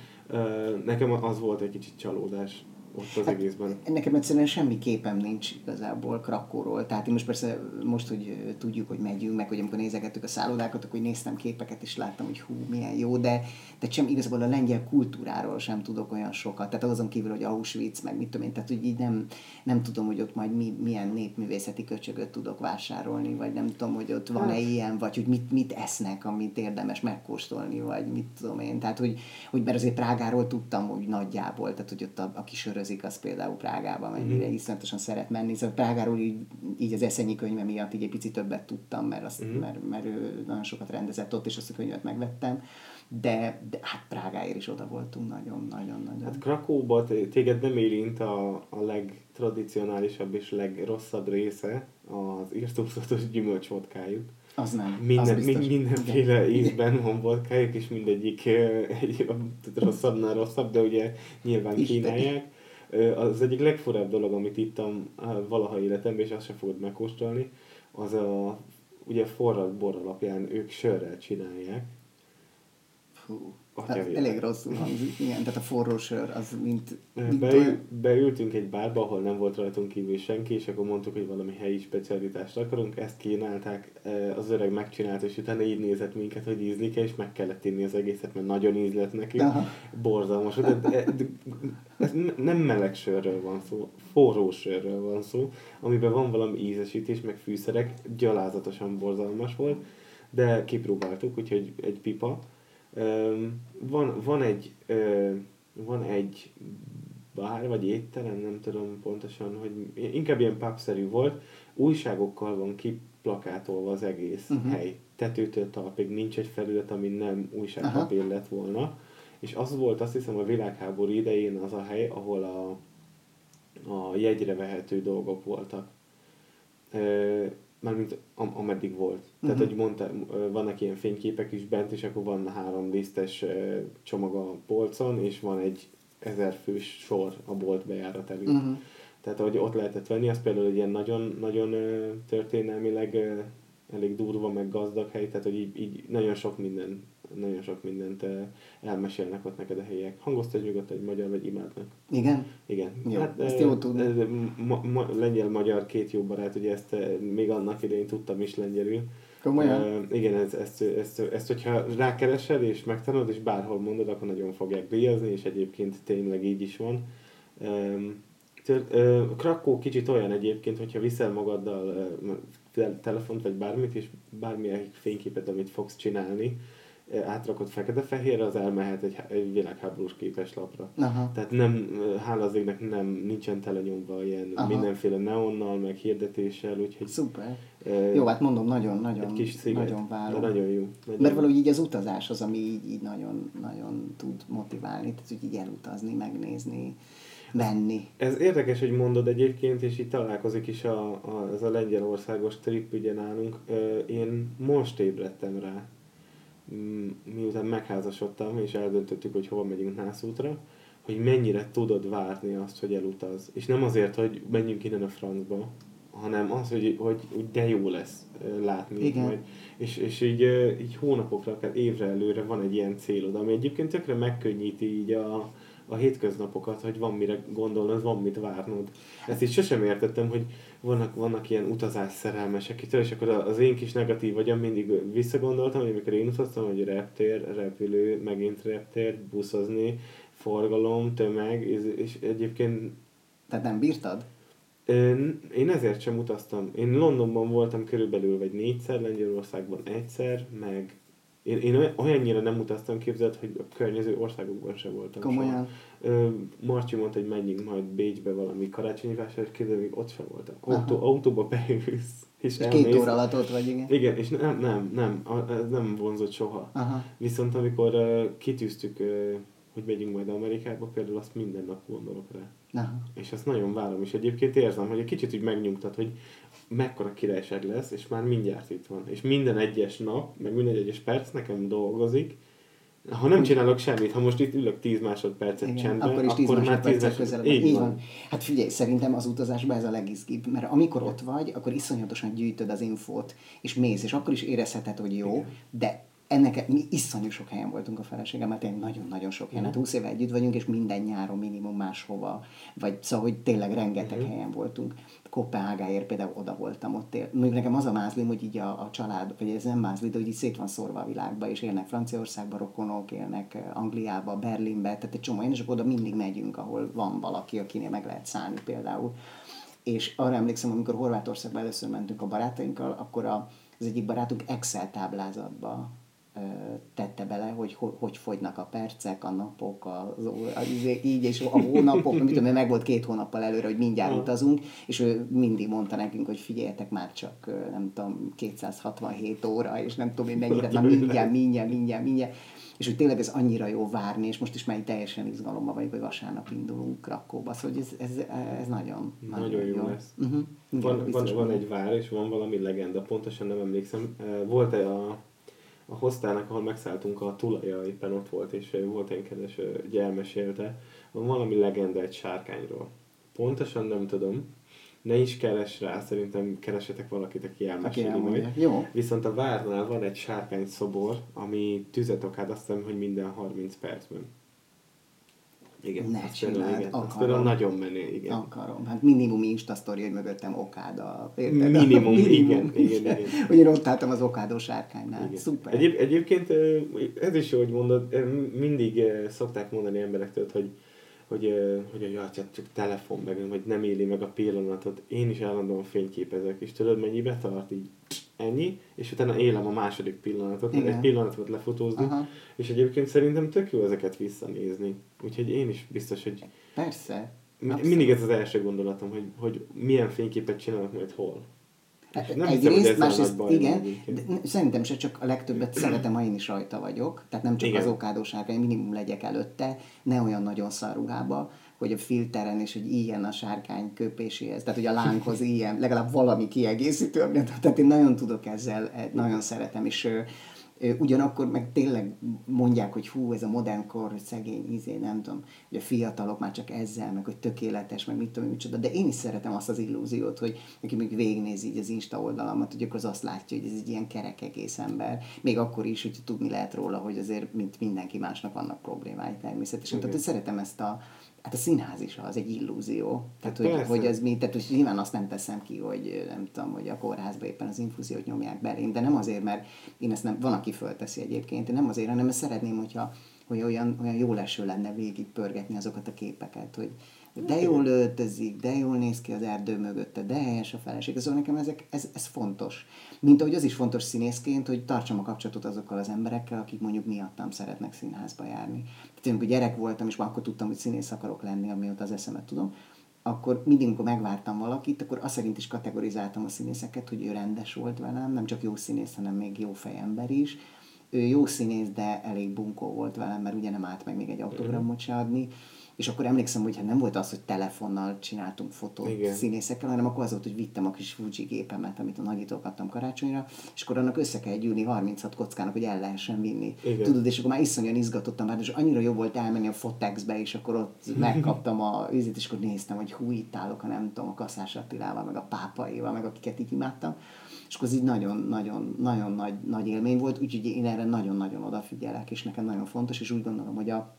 Nekem az volt egy kicsit csalódás ott az Hát, egészben. Nekem egyszerűen semmi képem nincs igazából Krakóról. Tehát én most persze most, hogy tudjuk, hogy megyünk, meg hogy amikor nézegettük a szállodákat, akkor néztem képeket, és láttam, hogy hú, milyen jó, de, de sem igazából a lengyel kultúráról sem tudok olyan sokat. Tehát azon kívül, hogy Auschwitz, meg mit tudom én, tehát hogy így nem, nem tudom, hogy ott majd mi, milyen népművészeti köcsögöt tudok vásárolni, vagy nem tudom, hogy ott van-e Hát. ilyen, vagy hogy mit, mit esznek, amit érdemes megkóstolni, vagy mit tudom én. Tehát, hogy, hogy mert azért Prágáról tudtam, hogy nagyjából, tehát hogy ott a, aki sörözik, az például Prágába mennyire mm. iszonyatosan szeret menni. Szóval Prágáról így, így az eszenyi könyve miatt így egy picit többet tudtam, mert, azt, mm. mert, mert ő nagyon sokat rendezett ott, és azt a könyvet megvettem. De, de hát Prágáért is oda voltunk nagyon-nagyon-nagyon. Hát Krakóba téged nem érint a, a legtradicionálisabb és legrosszabb része az írtózatos gyümölcsvodkájuk. az nem, az Minden, biztos. mind, mindenféle ízben van vodkájuk, és mindegyik egy, rosszabbnál rosszabb, de ugye nyilván Isten. kínálják. Az egyik legfurább dolog, amit ittam valaha életemben, és azt sem fogod megkóstolni, az a ugye forralt bor alapján ők sörrel csinálják. Fú, Elég rosszul hangzik, igen, tehát a forró sör az mint, mint Beül, olyan- beültünk egy bárba, ahol nem volt rajtunk kívül senki, és akkor mondtuk, hogy valami helyi specialitást akarunk, ezt kínálták, az öreg megcsinálta, és utána így nézett minket, hogy ízlik és meg kellett inni az egészet, mert nagyon íz lett neki. Aha. Borzalmas. De, de, de, ez ne- nem meleg sörről van szó, forró sörről van szó, amiben van valami ízesítés, meg fűszerek, gyalázatosan borzalmas volt, de kipróbáltuk, úgyhogy egy pipa. Van, van egy van egy bár vagy étterem, nem tudom pontosan, hogy inkább ilyen pubszerű volt, újságokkal van kiplakátolva az egész uh-huh. hely. Tetőtől talpig nincs egy felület, ami nem újságpapír lett volna. És az volt azt hiszem a világháború idején az a hely, ahol a, a jegyre vehető dolgok voltak. Ö, mármint am, ameddig volt. Tehát, Mhm. hogy mondta, vannak ilyen fényképek is bent, és akkor van három lisztes ö, csomag a polcon, és van egy ezer fős sor a bolt bejárat előtt. Uh-huh. Tehát, ahogy ott lehetett venni, az például egy ilyen nagyon, nagyon ö, történelmileg elég durva, meg gazdag hely, tehát, hogy így, így nagyon sok minden, nagyon sok mindent ö, elmesélnek ott neked a helyek. Hangoztatj nyugodtan, egy magyar vagy imádnak. Igen? Igen. Jó, ezt ö, jó tudni. ö, Ma, ma, lengyel-magyar két jó barát, ugye ezt még annak idején tudtam is lengyelül. Komolyan? Ö, igen, ez, ezt, ezt, ezt, hogyha rákeresel és megtanulod, és bárhol mondod, akkor nagyon fogják díjazni, és egyébként tényleg így is van. Ö, Krakó kicsit olyan egyébként, hogyha viszel magaddal telefont vagy bármit, és bármilyen fényképet, amit fogsz csinálni, átrakott fekete-fehérre, az elmehet egy, egy világháborús képeslapra. Aha. Tehát nem, hála az égnek nem, nincsen telenyomva ilyen Aha. mindenféle neonnal, meg hirdetéssel, úgyhogy Szuper. ö, Jó, hát mondom, nagyon, nagyon, egy kis sziget, nagyon várom. de nagyon jó. Nagyon Mert valahogy így az utazás az, ami így, így nagyon, nagyon tud motiválni, tehát hogy így elutazni, megnézni, menni. Ez érdekes, hogy mondod egyébként, és itt találkozik is a, a, az a lengyelországos trip ugye nálunk. Én most ébredtem rá, miután megházasodtam, és eldöntöttük, hogy hova megyünk nászútra, hogy mennyire tudod várni azt, hogy elutaz. És nem azért, hogy menjünk innen a francba, hanem az, hogy, hogy, hogy de jó lesz látni. Igen. Majd. És, és így, így hónapokra, akár évre előre van egy ilyen célod, ami egyébként tökre megkönnyíti így a, a hétköznapokat, hogy van mire gondolnod, van mit várnod. Ezt így sosem értettem, hogy vannak, vannak ilyen utazás szerelmesek itt, és akkor az én kis negatív vagyom, mindig visszagondoltam, hogy amikor én utaztam, hogy reptér, repülő, megint reptér, buszozni, forgalom, tömeg, és, és egyébként Tehát nem bírtad? Én, ezért sem utaztam. Én Londonban voltam körülbelül vagy négyszer, Lengyelországban egyszer, meg én, én olyan- olyannyira nem utaztam, képzelt, hogy a környező országokban sem voltam Komolyan? soha. Marci mondta, hogy menjünk majd Bécsbe valami karácsonyi vásár, és képzeld, még ott sem voltam. Autó, autóba beülsz, és, És két óra alatt ott vagy, igen. Igen, és nem, nem, nem, ez nem vonzott soha. Aha. Viszont amikor uh, kitűztük, uh, hogy megyünk majd Amerikába, például azt minden nap gondolok rá. Aha. És azt nagyon várom, és egyébként érzem, hogy egy kicsit úgy megnyugtat, hogy mekkora királyság lesz, és már mindjárt itt van. És minden egyes nap, meg minden egyes perc nekem dolgozik. Ha nem csinálok semmit, ha most itt ülök 10 másodpercet Igen, csendben, akkor is 10 akkor már 10 másodperccel másodperc közelebb. Így, Így van. van. Hát figyelj, szerintem az utazásban ez a legizgibb, mert amikor ott vagy, akkor iszonyatosan gyűjtöd az infót, és mész, és akkor is érezheted, hogy jó, de ennek mi iszonyú sok helyen voltunk a feleségemmel, tényleg nagyon-nagyon sok helyen. Hát 20 éve együtt vagyunk, és minden nyáron minimum máshova, vagy szóval, hogy tényleg rengeteg helyen voltunk. Kopenhágáért például oda voltam ott. Él. Még nekem az a mázlim, hogy így a, a család, vagy ez nem mázli, de hogy így szét van szórva a világba, és élnek Franciaországban, rokonok, élnek Angliába, Berlinbe, tehát egy csomó, és akkor oda mindig megyünk, ahol van valaki, akinél meg lehet szállni például. És arra emlékszem, amikor Horvátországba először mentünk a barátainkkal, akkor a, az egyik barátunk Excel táblázatba tette bele, hogy ho- hogy fogynak a percek, a napok, az, ó- az izé- így, és a hónapok, mit tudom, meg volt két hónappal előre, hogy mindjárt Ah. utazunk, és ő mindig mondta nekünk, hogy figyeljetek már csak, nem tudom, 267 óra, és nem tudom én mennyire, már mindjárt, mindjárt, mindjárt, mindjárt. És hogy tényleg ez annyira jó várni, és most is már teljesen izgalomban vagyok, hogy vasárnap indulunk Krakóba, szóval ez, ez, ez nagyon, Nagyon jó lesz. Uh-huh. Igen, Van, van, van benne. egy vár, és van valami legenda, pontosan nem emlékszem. Volt-e a, a hostelnek, ahol megszálltunk, a tulaja éppen ott volt, és volt egy kedves, elmesélte. Van valami legenda egy sárkányról. Pontosan nem tudom. Ne is keres rá, szerintem keresetek valakit, aki Aki elmeséli elmondja. majd. Jó. Viszont a várnál van egy sárkány szobor, ami tüzet okád, azt hiszem, hogy minden 30 percben. Igen, Ne azt például, csináld, igen, azt akarom. például nagyon menő, igen. Akarom. Hát minimum Insta sztori, hogy mögöttem okáda. Érted? Minimum, igen, igen, igen. Hogy én ott álltam az okádó sárkánynál. Igen. Szuper. Egyéb, egyébként ez is jó, hogy mondod, mindig szokták mondani emberektől, hogy hogy, hogy a jaj, csak telefon meg, vagy nem éli meg a pillanatot. Én is állandóan fényképezek, és tudod mennyibe tart így ennyi, és utána élem a második pillanatot, Igen. egy pillanatot lefotózni, Aha. és egyébként szerintem tök jó ezeket visszanézni. Úgyhogy én is biztos, hogy Persze. Abszolút. mindig ez az első gondolatom, hogy, hogy milyen fényképet csinálok majd hol. És nem Egyrészt, hiszem, ez másrészt, baj igen, de szerintem se csak a legtöbbet szeretem, ha én is rajta vagyok, tehát nem csak Igen. az okádó sárkány, minimum legyek előtte, ne olyan nagyon szar ruhába, hogy a filteren és hogy ilyen a sárkány köpéséhez, tehát hogy a lánkhoz ilyen, legalább valami kiegészítő, tehát én nagyon tudok ezzel, eh, nagyon szeretem, és ugyanakkor meg tényleg mondják, hogy hú, ez a modern kor, hogy szegény izé, nem tudom, hogy a fiatalok már csak ezzel, meg hogy tökéletes, meg mit tudom, micsoda, de én is szeretem azt az illúziót, hogy aki még végignézi így az Insta oldalamat, hogy akkor az azt látja, hogy ez egy ilyen kerek egész ember, még akkor is, hogy tudni lehet róla, hogy azért, mint mindenki másnak vannak problémái természetesen. Tehát, hogy szeretem ezt a, hát a színház is az, egy illúzió. Tehát, hogy, Persze. hogy ez mi, tehát hogy nyilván azt nem teszem ki, hogy nem tudom, hogy a kórházba éppen az infúziót nyomják belém, de nem azért, mert én ezt nem, van, aki fölteszi egyébként, én nem azért, hanem mert szeretném, hogyha hogy olyan, olyan jó leső lenne végig pörgetni azokat a képeket, hogy De jól öltözik, de jól néz ki az erdő mögötte, de helyes a feleség. Szóval nekem ezek, ez, ez fontos. Mint ahogy az is fontos színészként, hogy tartsam a kapcsolatot azokkal az emberekkel, akik mondjuk miattam szeretnek színházba járni. Én, amikor gyerek voltam, és már akkor tudtam, hogy színész akarok lenni, amióta az eszemet tudom, akkor mindig, amikor megvártam valakit, akkor azt szerint is kategorizáltam a színészeket, hogy ő rendes volt velem, nem csak jó színész, hanem még jó fejember is. Ő jó színész, de elég bunkó volt velem, mert ugye nem állt meg még egy autogramot se adni és akkor emlékszem, hogy nem volt az, hogy telefonnal csináltunk fotót Igen. színészekkel, hanem akkor az volt, hogy vittem a kis Fuji gépemet, amit a nagyitól kaptam karácsonyra, és akkor annak össze kell gyűlni 36 kockának, hogy el lehessen vinni. Igen. Tudod, és akkor már iszonyan izgatottam, mert és annyira jó volt elmenni a Fotexbe, és akkor ott megkaptam a vizit, és akkor néztem, hogy hú, itt állok, a nem tudom, a Kaszás Attilával, meg a pápaival, meg akiket így imádtam. És akkor ez így nagyon-nagyon nagyon nagy, nagy élmény volt, úgyhogy én erre nagyon-nagyon odafigyelek, és nekem nagyon fontos, és úgy gondolom, hogy a,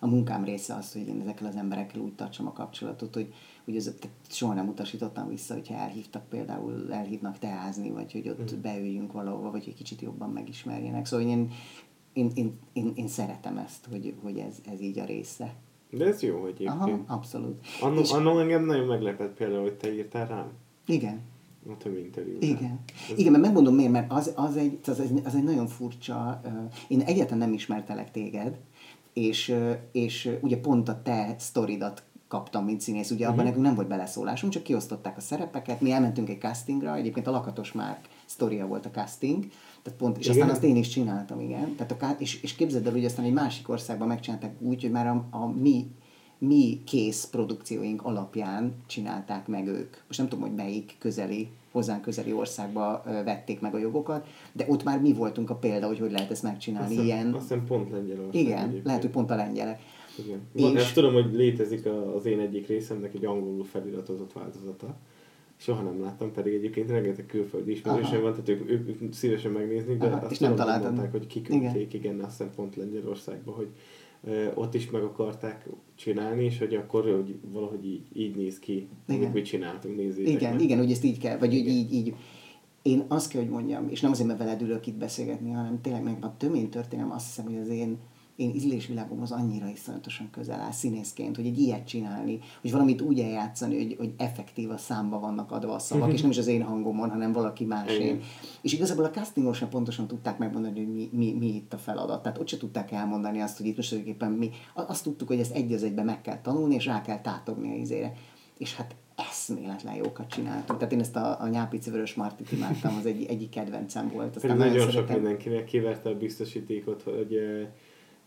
a munkám része az, hogy én ezekkel az emberekkel úgy tartsam a kapcsolatot, hogy, hogy ez, soha nem utasítottam vissza, hogyha elhívtak például, elhívnak teázni, vagy hogy ott mm. beüljünk valahova, vagy hogy kicsit jobban megismerjenek. Szóval én, én, én, én, én szeretem ezt, hogy, hogy ez, ez így a része. De ez jó egyébként. Aha, abszolút. Annó, és... annó engem nagyon meglepett például, hogy te írtál rám. Igen. A több interjú. Igen. Ez... Igen, mert megmondom miért, mert az, az, egy, az, egy, az egy nagyon furcsa, uh, én egyáltalán nem ismertelek téged, és, és ugye pont a te sztoridat kaptam, mint színész. Ugye uh-huh. abban mhm. nekünk nem volt beleszólásunk, csak kiosztották a szerepeket, mi elmentünk egy castingra, egyébként a Lakatos Márk sztoria volt a casting, tehát pont, és igen. aztán azt én is csináltam, igen. Tehát a, és, és képzeld el, hogy aztán egy másik országban megcsinálták úgy, hogy már a, a mi mi kész produkcióink alapján csinálták meg ők. Most nem tudom, hogy melyik közeli, hozzánk közeli országba vették meg a jogokat, de ott már mi voltunk a példa, hogy hogy lehet ezt megcsinálni. Azt ilyen... Azt hiszem pont Lengyelország. Igen, egyébként. lehet, hogy pont a lengyelek. Igen. Van, és... tudom, hogy létezik az én egyik részemnek egy angolul feliratozott változata. Soha nem láttam, pedig egyébként rengeteg külföldi ismerősöm van, tehát ők, ők, ők szívesen megnéznék, de Aha, azt és nem találtam. mondták, hogy kiküldték, igen. igen, azt hiszem pont Lengyelországba, hogy ott is meg akarták csinálni, és hogy akkor hogy valahogy így, így néz ki, igen. amit mi csináltunk, nézzétek Igen, meg. igen, hogy ezt így kell, vagy hogy így, így, én azt kell, hogy mondjam, és nem azért, mert veled ülök itt beszélgetni, hanem tényleg meg a tömény történelem azt hiszem, hogy az én én ízlésvilágomhoz annyira iszonyatosan közel áll színészként, hogy egy ilyet csinálni, hogy valamit úgy eljátszani, hogy, hogy effektív a számba vannak adva a szavak, és nem is az én hangomon, hanem valaki másé. És igazából a castingon sem pontosan tudták megmondani, hogy mi, mi, mi itt a feladat. Tehát ott se tudták elmondani azt, hogy itt most tulajdonképpen mi. Azt tudtuk, hogy ezt egy az egyben meg kell tanulni, és rá kell tátogni a izére. És hát eszméletlen jókat csináltunk. Tehát én ezt a, a nyápici vörös martit imádtam, az egy, egyik kedvencem volt. Aztán nagyon, nagyon sok mindenkinek kiverte a biztosítékot, hogy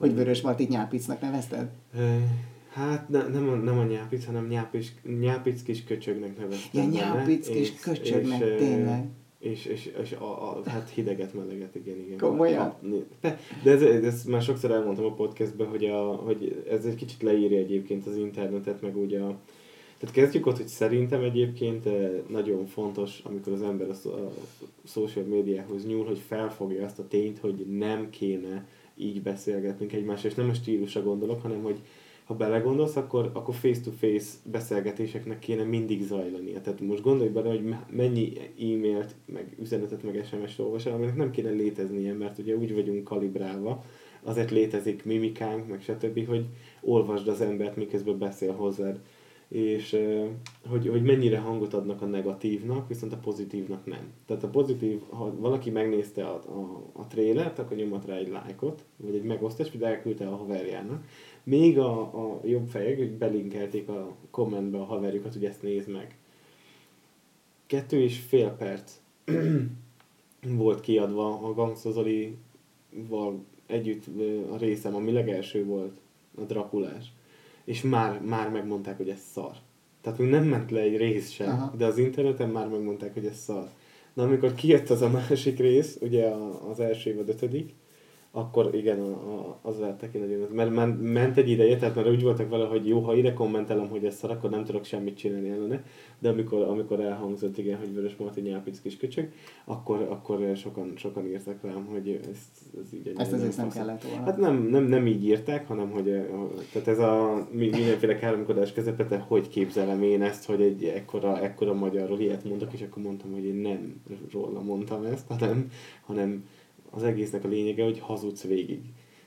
hogy Vörös Martit nyápicnak nevezted? Hát ne, nem, a, nem a nyápic, hanem nyápic, nyápic kis köcsögnek neveztem. Ja, nyápic kis köcsögnek, és, tényleg. És, és, és a, a, hát hideget, meleget, igen, igen. Komolyan? De, de ez, ez, már sokszor elmondtam a podcastben, hogy, a, hogy ez egy kicsit leírja egyébként az internetet, meg úgy a, tehát kezdjük ott, hogy szerintem egyébként nagyon fontos, amikor az ember a, a social médiához nyúl, hogy felfogja azt a tényt, hogy nem kéne így beszélgetünk egymással, és nem a stílusra gondolok, hanem hogy ha belegondolsz, akkor, akkor face-to-face beszélgetéseknek kéne mindig zajlania. Tehát most gondolj bele, hogy mennyi e-mailt, meg üzenetet, meg SMS-t olvasol, aminek nem kéne léteznie, mert ugye úgy vagyunk kalibrálva, azért létezik mimikánk, meg stb., hogy olvasd az embert, miközben beszél hozzád és hogy, hogy mennyire hangot adnak a negatívnak, viszont a pozitívnak nem. Tehát a pozitív, ha valaki megnézte a, a, a trélert, akkor nyomhat rá egy lájkot, vagy egy megosztást, vagy elküldte a haverjának. Még a, a jobb fejek, hogy belinkelték a kommentbe a haverjukat, hogy ezt nézd meg. Kettő és fél perc volt kiadva a Gangsta együtt a részem, ami legelső volt, a Drakulás és már, már megmondták, hogy ez szar. Tehát még nem ment le egy rész sem, Aha. de az interneten már megmondták, hogy ez szar. Na amikor kijött az a másik rész, ugye az első vagy ötödik, akkor igen, az lettek én nagyon, mert, mert ment egy ideje, tehát már úgy voltak vele, hogy jó, ha ide kommentelem, hogy ez szar, akkor nem tudok semmit csinálni ellene, de amikor, amikor elhangzott, igen, hogy Vörös Marti nyelpic kis köcsög, akkor, akkor sokan, sokan írtak rám, hogy ezt, ez így Ezt azért nem kellett volna. Hát nem, nem, nem így írták, hanem hogy tehát ez a mindenféle káromkodás közepete, hogy képzelem én ezt, hogy egy ekkora, ekkora magyarról ilyet mondok, és akkor mondtam, hogy én nem róla mondtam ezt, hanem, hanem az egésznek a lényege, hogy hazudsz végig.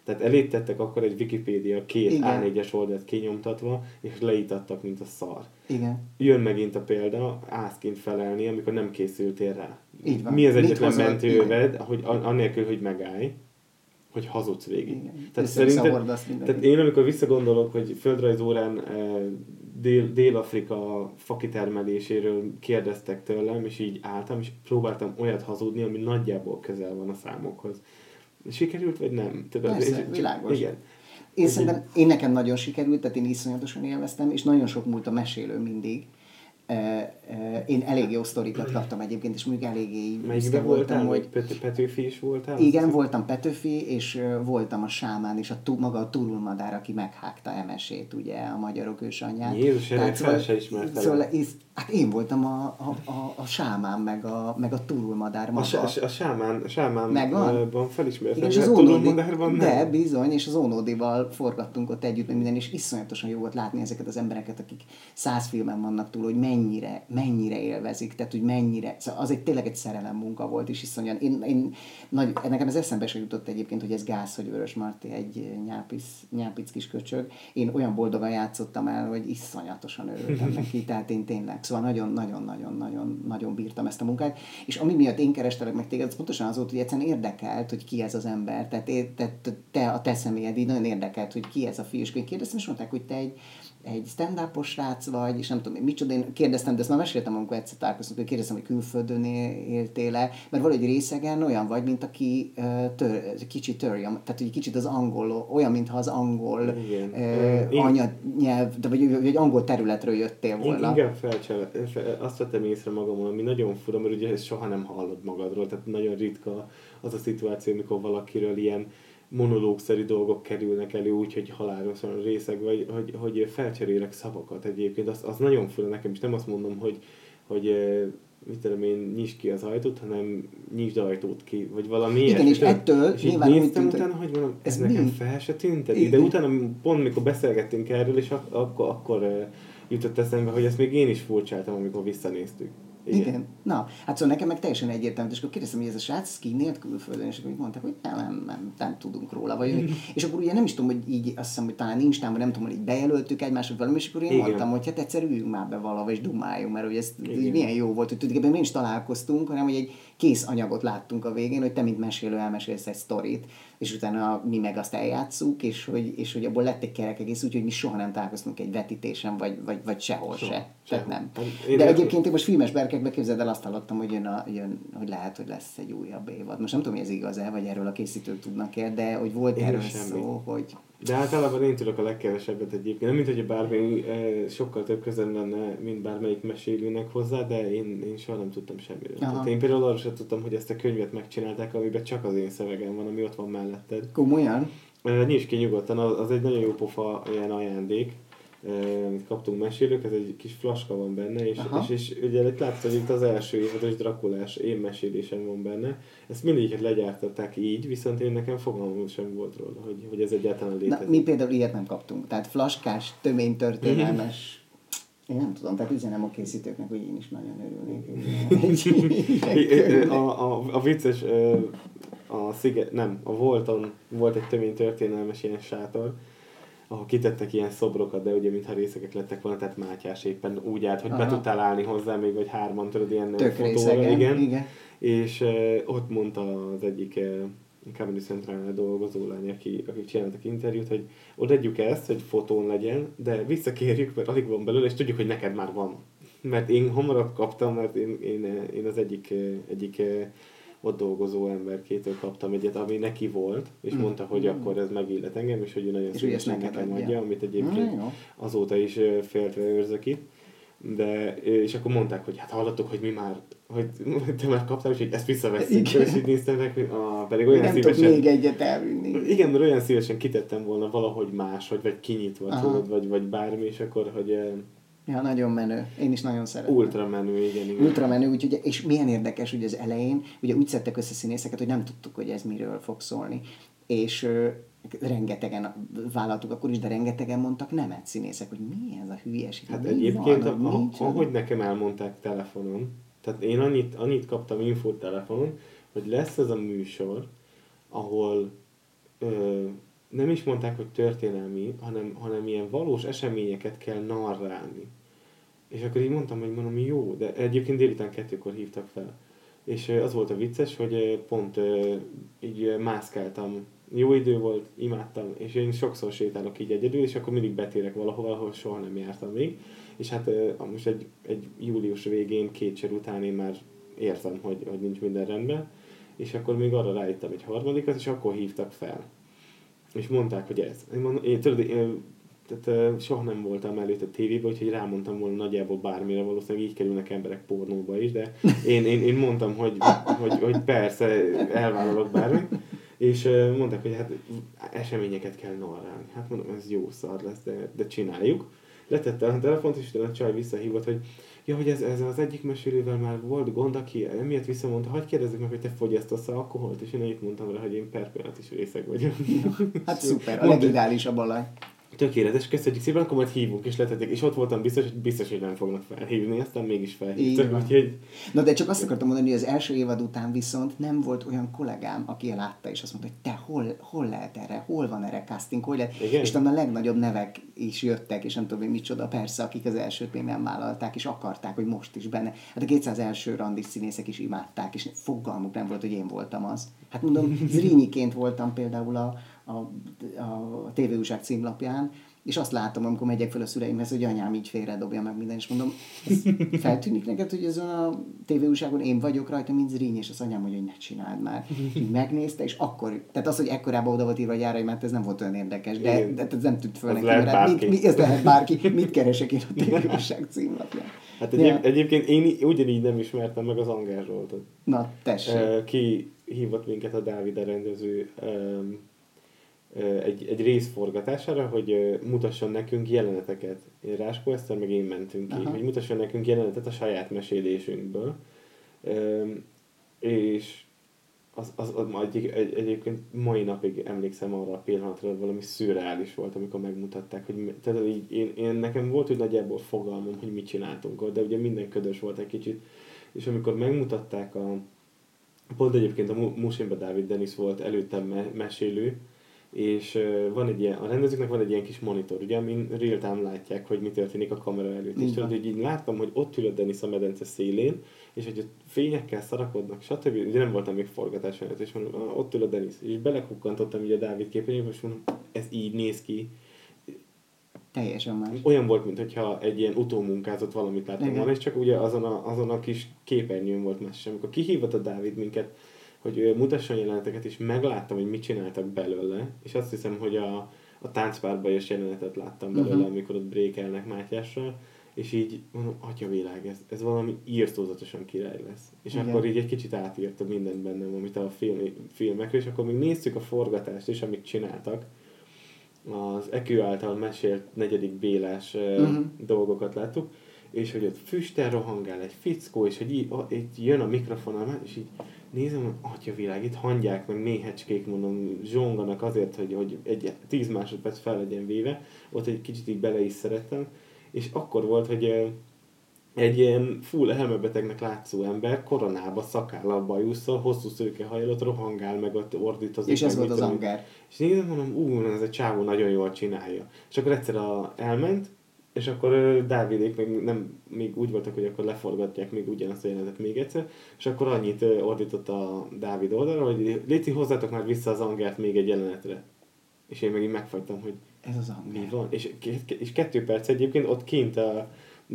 Tehát elét tettek akkor egy Wikipédia két Igen. A4-es oldalt kinyomtatva, és leítattak, mint a szar. Igen. Jön megint a példa, ászként felelni, amikor nem készültél rá. Így van. Mi az egyetlen hozol? mentőöved, hogy an- annélkül, hogy megállj, hogy hazudsz végig. Igen. Tehát, szerintem, tehát én amikor visszagondolok, hogy földrajzórán eh, Dél- Dél-Afrika fakitermeléséről kérdeztek tőlem, és így álltam, és próbáltam olyat hazudni, ami nagyjából közel van a számokhoz. Sikerült, vagy nem? Tudod, Persze, és- világos. Igen. Én szerintem, én nekem nagyon sikerült, tehát én iszonyatosan élveztem, és nagyon sok múlt a mesélő mindig. Én elég jó sztorikat kaptam egyébként, és mondjuk eléggé Melyikben büszke voltál? hogy Pet- Petőfi is voltál? igen, voltam Petőfi, és voltam a sámán, és a tú, maga a turulmadár, aki meghágta Emesét, ugye, a magyarok ősanyját. Jézus, erre fel se. Szóval, és, hát én voltam a, a, a, a sámán, meg a, meg a turulmadár maga. a, a sámán, a sámán van felismertem, Igen, és az Ónodi, Tudormadárban de bizony, és az Ónodival forgattunk ott együtt, minden, és iszonyatosan jó volt látni ezeket az embereket, akik száz filmen vannak túl, hogy mennyire, mennyire élvezik, tehát hogy mennyire, szóval az egy tényleg egy szerelem munka volt, és iszonyan, én, én nagy, nekem ez eszembe se jutott egyébként, hogy ez gáz, hogy Vörös Marti egy nyápisz, nyápic kis köcsög. Én olyan boldogan játszottam el, hogy iszonyatosan örültem neki, tehát én tényleg, szóval nagyon-nagyon-nagyon-nagyon nagyon bírtam ezt a munkát, és ami miatt én kerestelek meg téged, az pontosan az volt, hogy egyszerűen érdekelt, hogy ki ez az ember, tehát te, te a te személyed így nagyon érdekelt, hogy ki ez a fiú, és én kérdeztem, és mondták, hogy te egy, egy stand srác vagy, és nem tudom, én micsoda, én kérdeztem, de ezt már meséltem, amikor egyszer találkoztunk, hogy kérdeztem, hogy külföldön éltél-e, mert valahogy részegen olyan vagy, mint aki tör, kicsit törjön, tehát hogy kicsit az angol, olyan, mintha az angol Igen. Én- anyanyelv, de vagy, vagy angol területről jöttél Én volna. inkább felcsele, fel, azt vettem észre magamon, ami nagyon fura, mert ugye ezt soha nem hallod magadról, tehát nagyon ritka az a szituáció, amikor valakiről ilyen monológszerű dolgok kerülnek elő, úgyhogy halálosan részeg, vagy hogy, hogy felcserélek szavakat egyébként, az, az nagyon fura nekem, és nem azt mondom, hogy, hogy mit tudom én, nyisd ki az ajtót, hanem nyisd ajtót ki, vagy valami Igen, ilyesmi. és ettől és így nyilván úgy néztem tűnt, utána, hogy mondom, ez, ez nekem mi? fel se tűnt de utána pont mikor beszélgettünk erről, és ak- akkor, akkor jutott eszembe, hogy ezt még én is furcsáltam, amikor visszanéztük. Igen. Igen. Na, hát szóval nekem meg teljesen egyértelmű, és akkor kérdeztem, hogy ez a srác ski élt külföldön, és akkor így mondták, hogy nem, nem, nem, nem tudunk róla. Vagy, és akkor ugye nem is tudom, hogy így azt hiszem, hogy talán Instán, vagy nem tudom, hogy így bejelöltük egymást, vagy valami, és akkor én Igen. mondtam, hogy hát egyszer üljünk már be valahol, és dumáljunk, mert hogy ez Igen. így milyen jó volt, hogy tulajdonképpen nem is találkoztunk, hanem hogy egy kész anyagot láttunk a végén, hogy te, mint mesélő, elmesélsz egy sztorit, és utána mi meg azt eljátszuk, és hogy, és hogy abból lett egy kerek egész, úgyhogy mi soha nem találkoztunk egy vetítésen, vagy, vagy, vagy sehol Soha, se. Tehát nem. Hát én De egyébként én most filmes berkekbe képzeld el, azt hallottam, hogy, jön a, jön, hogy lehet, hogy lesz egy újabb évad. Most nem tudom, hogy ez igaz-e, vagy erről a készítők tudnak-e, de hogy volt Én erről semmi. szó, hogy De általában én tudok a legkevesebbet egyébként. Nem, mint hogy bármi eh, sokkal több közön lenne, mint bármelyik mesélőnek hozzá, de én, én soha nem tudtam semmiről. Aha. Tehát én például arról sem tudtam, hogy ezt a könyvet megcsinálták, amiben csak az én szövegem van, ami ott van melletted. komolyan? Eh, Nyisd ki nyugodtan, az, az egy nagyon jó pofa ilyen ajándék, kaptunk mesélők, ez egy kis flaska van benne, és, Aha. és, és ugye itt látszott, hogy itt az első évados Drakulás én mesélésem van benne. Ezt mindegyiket legyártották így, viszont én nekem fogalmam sem volt róla, hogy, hogy ez egyáltalán Na, létezik. mi például ilyet nem kaptunk. Tehát flaskás, töménytörténelmes én nem tudom, tehát üzenem a készítőknek, hogy én is nagyon örülnék. a, a, a vicces, a sziget, nem, a Volton volt egy tömény történelmes ilyen sátor, ahol kitettek ilyen szobrokat, de ugye mintha részekek lettek volna, tehát Mátyás éppen úgy állt, hogy be Aha. tudtál állni hozzá még, vagy hárman tudod, ilyen Tök fotóra, részegen, igen. igen. És uh, ott mondta az egyik uh, Comedy Central dolgozó lány, aki, akik csináltak interjút, hogy odaadjuk ezt, hogy fotón legyen, de visszakérjük, mert alig van belőle, és tudjuk, hogy neked már van. Mert én hamarabb kaptam, mert én, én, én az egyik, egyik ott dolgozó emberkétől kaptam egyet, ami neki volt, és Mm. mondta, hogy akkor ez megillet engem, és hogy ő nagyon szívesen nekem adja. amit egyébként Mm, jó. azóta is féltve őrzök itt. De, és akkor mondták, hogy hát hallottuk, hogy mi már, hogy te már kaptál, és hogy ezt visszaveszünk, Igen. és így néztem meg, hogy ah, pedig olyan nem szívesen... még egyet elvinni. Igen, mert olyan szívesen kitettem volna valahogy más, vagy, vagy kinyitva, Aha. tudod, vagy, vagy bármi, és akkor, hogy Ja, nagyon menő. Én is nagyon szeretem. ultra menő, igen, igen. Ultra menő, úgyhogy, és milyen érdekes, hogy az elején, ugye úgy szedtek össze színészeket, hogy nem tudtuk, hogy ez miről fog szólni. És ö, rengetegen vállaltuk akkor is, de rengetegen mondtak nemet színészek, hogy mi ez a hülyeség. Hát egyébként, van, a, az- ahogy nekem elmondták telefonon, tehát én annyit, annyit kaptam infót telefonon, hogy lesz ez a műsor, ahol ö, nem is mondták, hogy történelmi, hanem, hanem ilyen valós eseményeket kell narrálni. És akkor így mondtam, hogy mondom, jó, de egyébként délután kettőkor hívtak fel. És az volt a vicces, hogy pont így mászkáltam. Jó idő volt, imádtam, és én sokszor sétálok így egyedül, és akkor mindig betérek valahova, ahol soha nem jártam még. És hát most egy, egy július végén, kétszer után én már értem, hogy, hogy nincs minden rendben, és akkor még arra rájöttem egy harmadikat, és akkor hívtak fel. És mondták, hogy ez. Én, mondom, én, tudod, én tehát soha nem voltam előtt a tévében, úgyhogy rámondtam volna nagyjából bármire, valószínűleg így kerülnek emberek pornóba is, de én, én, én mondtam, hogy, hogy, hogy persze elvállalok bármit, és mondták, hogy hát eseményeket kell narrálni. Hát mondom, ez jó szar lesz, de, de csináljuk. Letette a telefont, és a csaj visszahívott, hogy ja, hogy ez, ez az egyik mesélővel már volt gond, aki emiatt visszamondta, hogy kérdezzük meg, hogy te fogyasztasz alkoholt, és én itt mondtam rá, hogy én per is részeg vagyok. hát szuper, a legidálisabb alany. Tökéletes, köszönjük szépen, akkor majd hívunk és letették. És ott voltam biztos, hogy biztos, hogy nem fognak felhívni, aztán mégis felhívtak. Úgyhogy... Na de csak azt akartam mondani, hogy az első évad után viszont nem volt olyan kollégám, aki látta, és azt mondta, hogy te hol, hol lehet erre, hol van erre casting, hol lehet. Igen? És talán a legnagyobb nevek is jöttek, és nem tudom, hogy micsoda, persze, akik az elsőt még nem vállalták, és akarták, hogy most is benne. Hát a 200 első randis színészek is imádták, és fogalmuk nem volt, hogy én voltam az. Hát mondom, Zrínyiként voltam például a, a, a tévéúság címlapján, és azt látom, amikor megyek fel a szüleimhez, hogy anyám így félredobja meg minden, és mondom, feltűnik neked, hogy ezen a tévéúságon én vagyok rajta, mint Zríny, és az anyám mondja, hogy ne csináld már. Így megnézte, és akkor, tehát az, hogy ekkorában oda volt írva a gyárai, mert ez nem volt olyan érdekes, de, de ez nem tűnt föl neki, mert hát mit, mi, ez lehet bárki, mit keresek én a tévéúság címlapján. Hát egyéb, ja. egyébként én ugyanígy nem ismertem meg az Angár Zsoltot. Na, tessék. Ki hívott minket a Dávid rendező egy, egy rész forgatására, hogy mutasson nekünk jeleneteket. Én Ráskó Eszter, meg én mentünk ki, Aha. hogy mutasson nekünk jelenetet a saját mesélésünkből. És az, az, az egy, egy, egyébként mai napig emlékszem arra a pillanatra, hogy valami szürreális volt, amikor megmutatták, hogy tehát így, én, én, nekem volt, hogy nagyjából fogalmam, hogy mit csináltunk ott, de ugye minden ködös volt egy kicsit, és amikor megmutatták a, pont egyébként a Musimba Dávid Denis volt előttem me- mesélő, és van egy ilyen, a rendezőknek van egy ilyen kis monitor, ugye, amin real-time látják, hogy mi történik a kamera előtt. És tudod, hogy így láttam, hogy ott ül a Denis a medence szélén, és hogy a fényekkel szarakodnak, stb. Ugye nem voltam még forgatás előtt, és mondom, ah, ott ül a Denis. És belekukkantottam így a Dávid képernyőbe, és mondom, ez így néz ki. Teljesen más. Olyan volt, mintha egy ilyen utómunkázott valamit láttam volna, és csak ugye azon a, azon a kis képernyőn volt más. Amikor kihívott a Dávid minket, hogy mutasson jeleneteket, és megláttam, hogy mit csináltak belőle, és azt hiszem, hogy a, a táncpárban is jelenetet láttam belőle, uh-huh. amikor ott brékelnek Mátyással, és így mondom, atya világ, ez, ez valami írtózatosan király lesz. És Igen. akkor így egy kicsit átírta mindent bennem, amit a film, filmekről, és akkor még néztük a forgatást is, amit csináltak. Az Ekő által mesélt negyedik Bélás uh-huh. dolgokat láttuk, és hogy ott füstel rohangál egy fickó, és hogy így, így jön a mikrofon, és így nézem, atya világ, itt hangyák, meg méhecskék, mondom, zsonganak azért, hogy, hogy egy 10 másodperc fel legyen véve, ott egy kicsit így bele is szerettem, és akkor volt, hogy egy ilyen full elmebetegnek látszó ember koronába, szakállal, bajusszal, hosszú szőke hajlat, rohangál, meg ott ordítozik. És ez volt az angár. És nézem, mondom, ú, ez a csávó nagyon jól csinálja. És akkor egyszer a, elment, és akkor Dávidék még, nem, még úgy voltak, hogy akkor leforgatják még ugyanazt a jelenetet még egyszer, és akkor annyit ordított a Dávid oldalra, hogy Léci, hozzátok már vissza az angert még egy jelenetre. És én meg így megfagytam, hogy ez az anger. Mi van? És, és kettő perc egyébként ott kint a,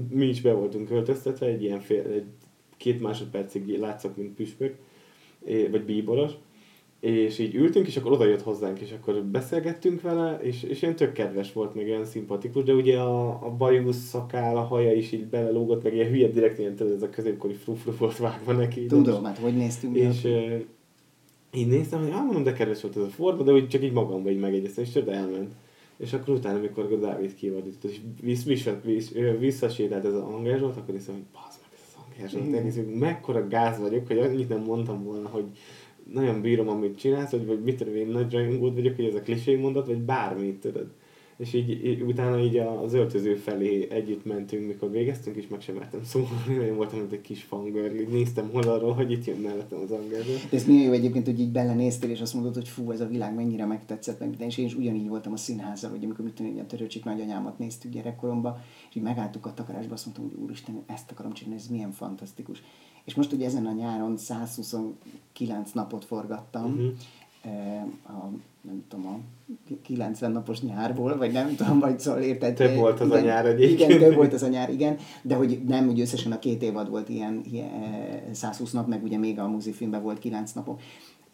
mi is be voltunk költöztetve, egy ilyen fél, egy két másodpercig látszok, mint püspök, vagy bíboros, és így ültünk, és akkor oda jött hozzánk, és akkor beszélgettünk vele, és, és ilyen tök kedves volt, meg olyan szimpatikus, de ugye a, a bajusz szakál, a haja is így belelógott, meg ilyen hülye direkt ilyen ez a középkori frufru volt vágva neki. Tudom, hát hogy néztünk És így néztem, hogy mondom, de kedves volt ez a forma, de úgy csak így magamban így megegyeztem, és de elment. És akkor utána, amikor a Dávid kivadított, és visz, visz, visz, visszasétált ez az angázsolt, akkor hiszem, hogy bazd meg ez az angázsolt, mekkora gáz vagyok, hogy annyit nem mondtam volna, hogy nagyon bírom, amit csinálsz, vagy, vagy mit tudom én, nagy rajongód vagyok, hogy ez a klisé mondat, vagy bármit, tudod. és így, így, utána így az öltöző felé együtt mentünk, mikor végeztünk, és meg sem mertem szólni, én voltam, mint egy kis fangör, így néztem hol arról, hogy itt jön mellettem az angelző. De ez milyen jó egyébként, hogy így belenéztél, és azt mondod, hogy fú, ez a világ mennyire megtetszett, meg, és én is ugyanígy voltam a színházzal, hogy amikor mit a törőcsik nagyanyámat néztük gyerekkoromban, és így megálltuk a takarásba, azt mondtam, hogy úristen, ezt akarom csinálni, ez milyen fantasztikus. És most ugye ezen a nyáron 129 napot forgattam, uh-huh. a nem tudom, a 90 napos nyárból, vagy nem tudom, vagy szóval érted. Több volt az igen, a nyár egyébként. Igen, több volt az a nyár, igen, de hogy nem, hogy összesen a két évad volt ilyen, ilyen 120 nap, meg ugye még a muzifilmben volt 9 napon,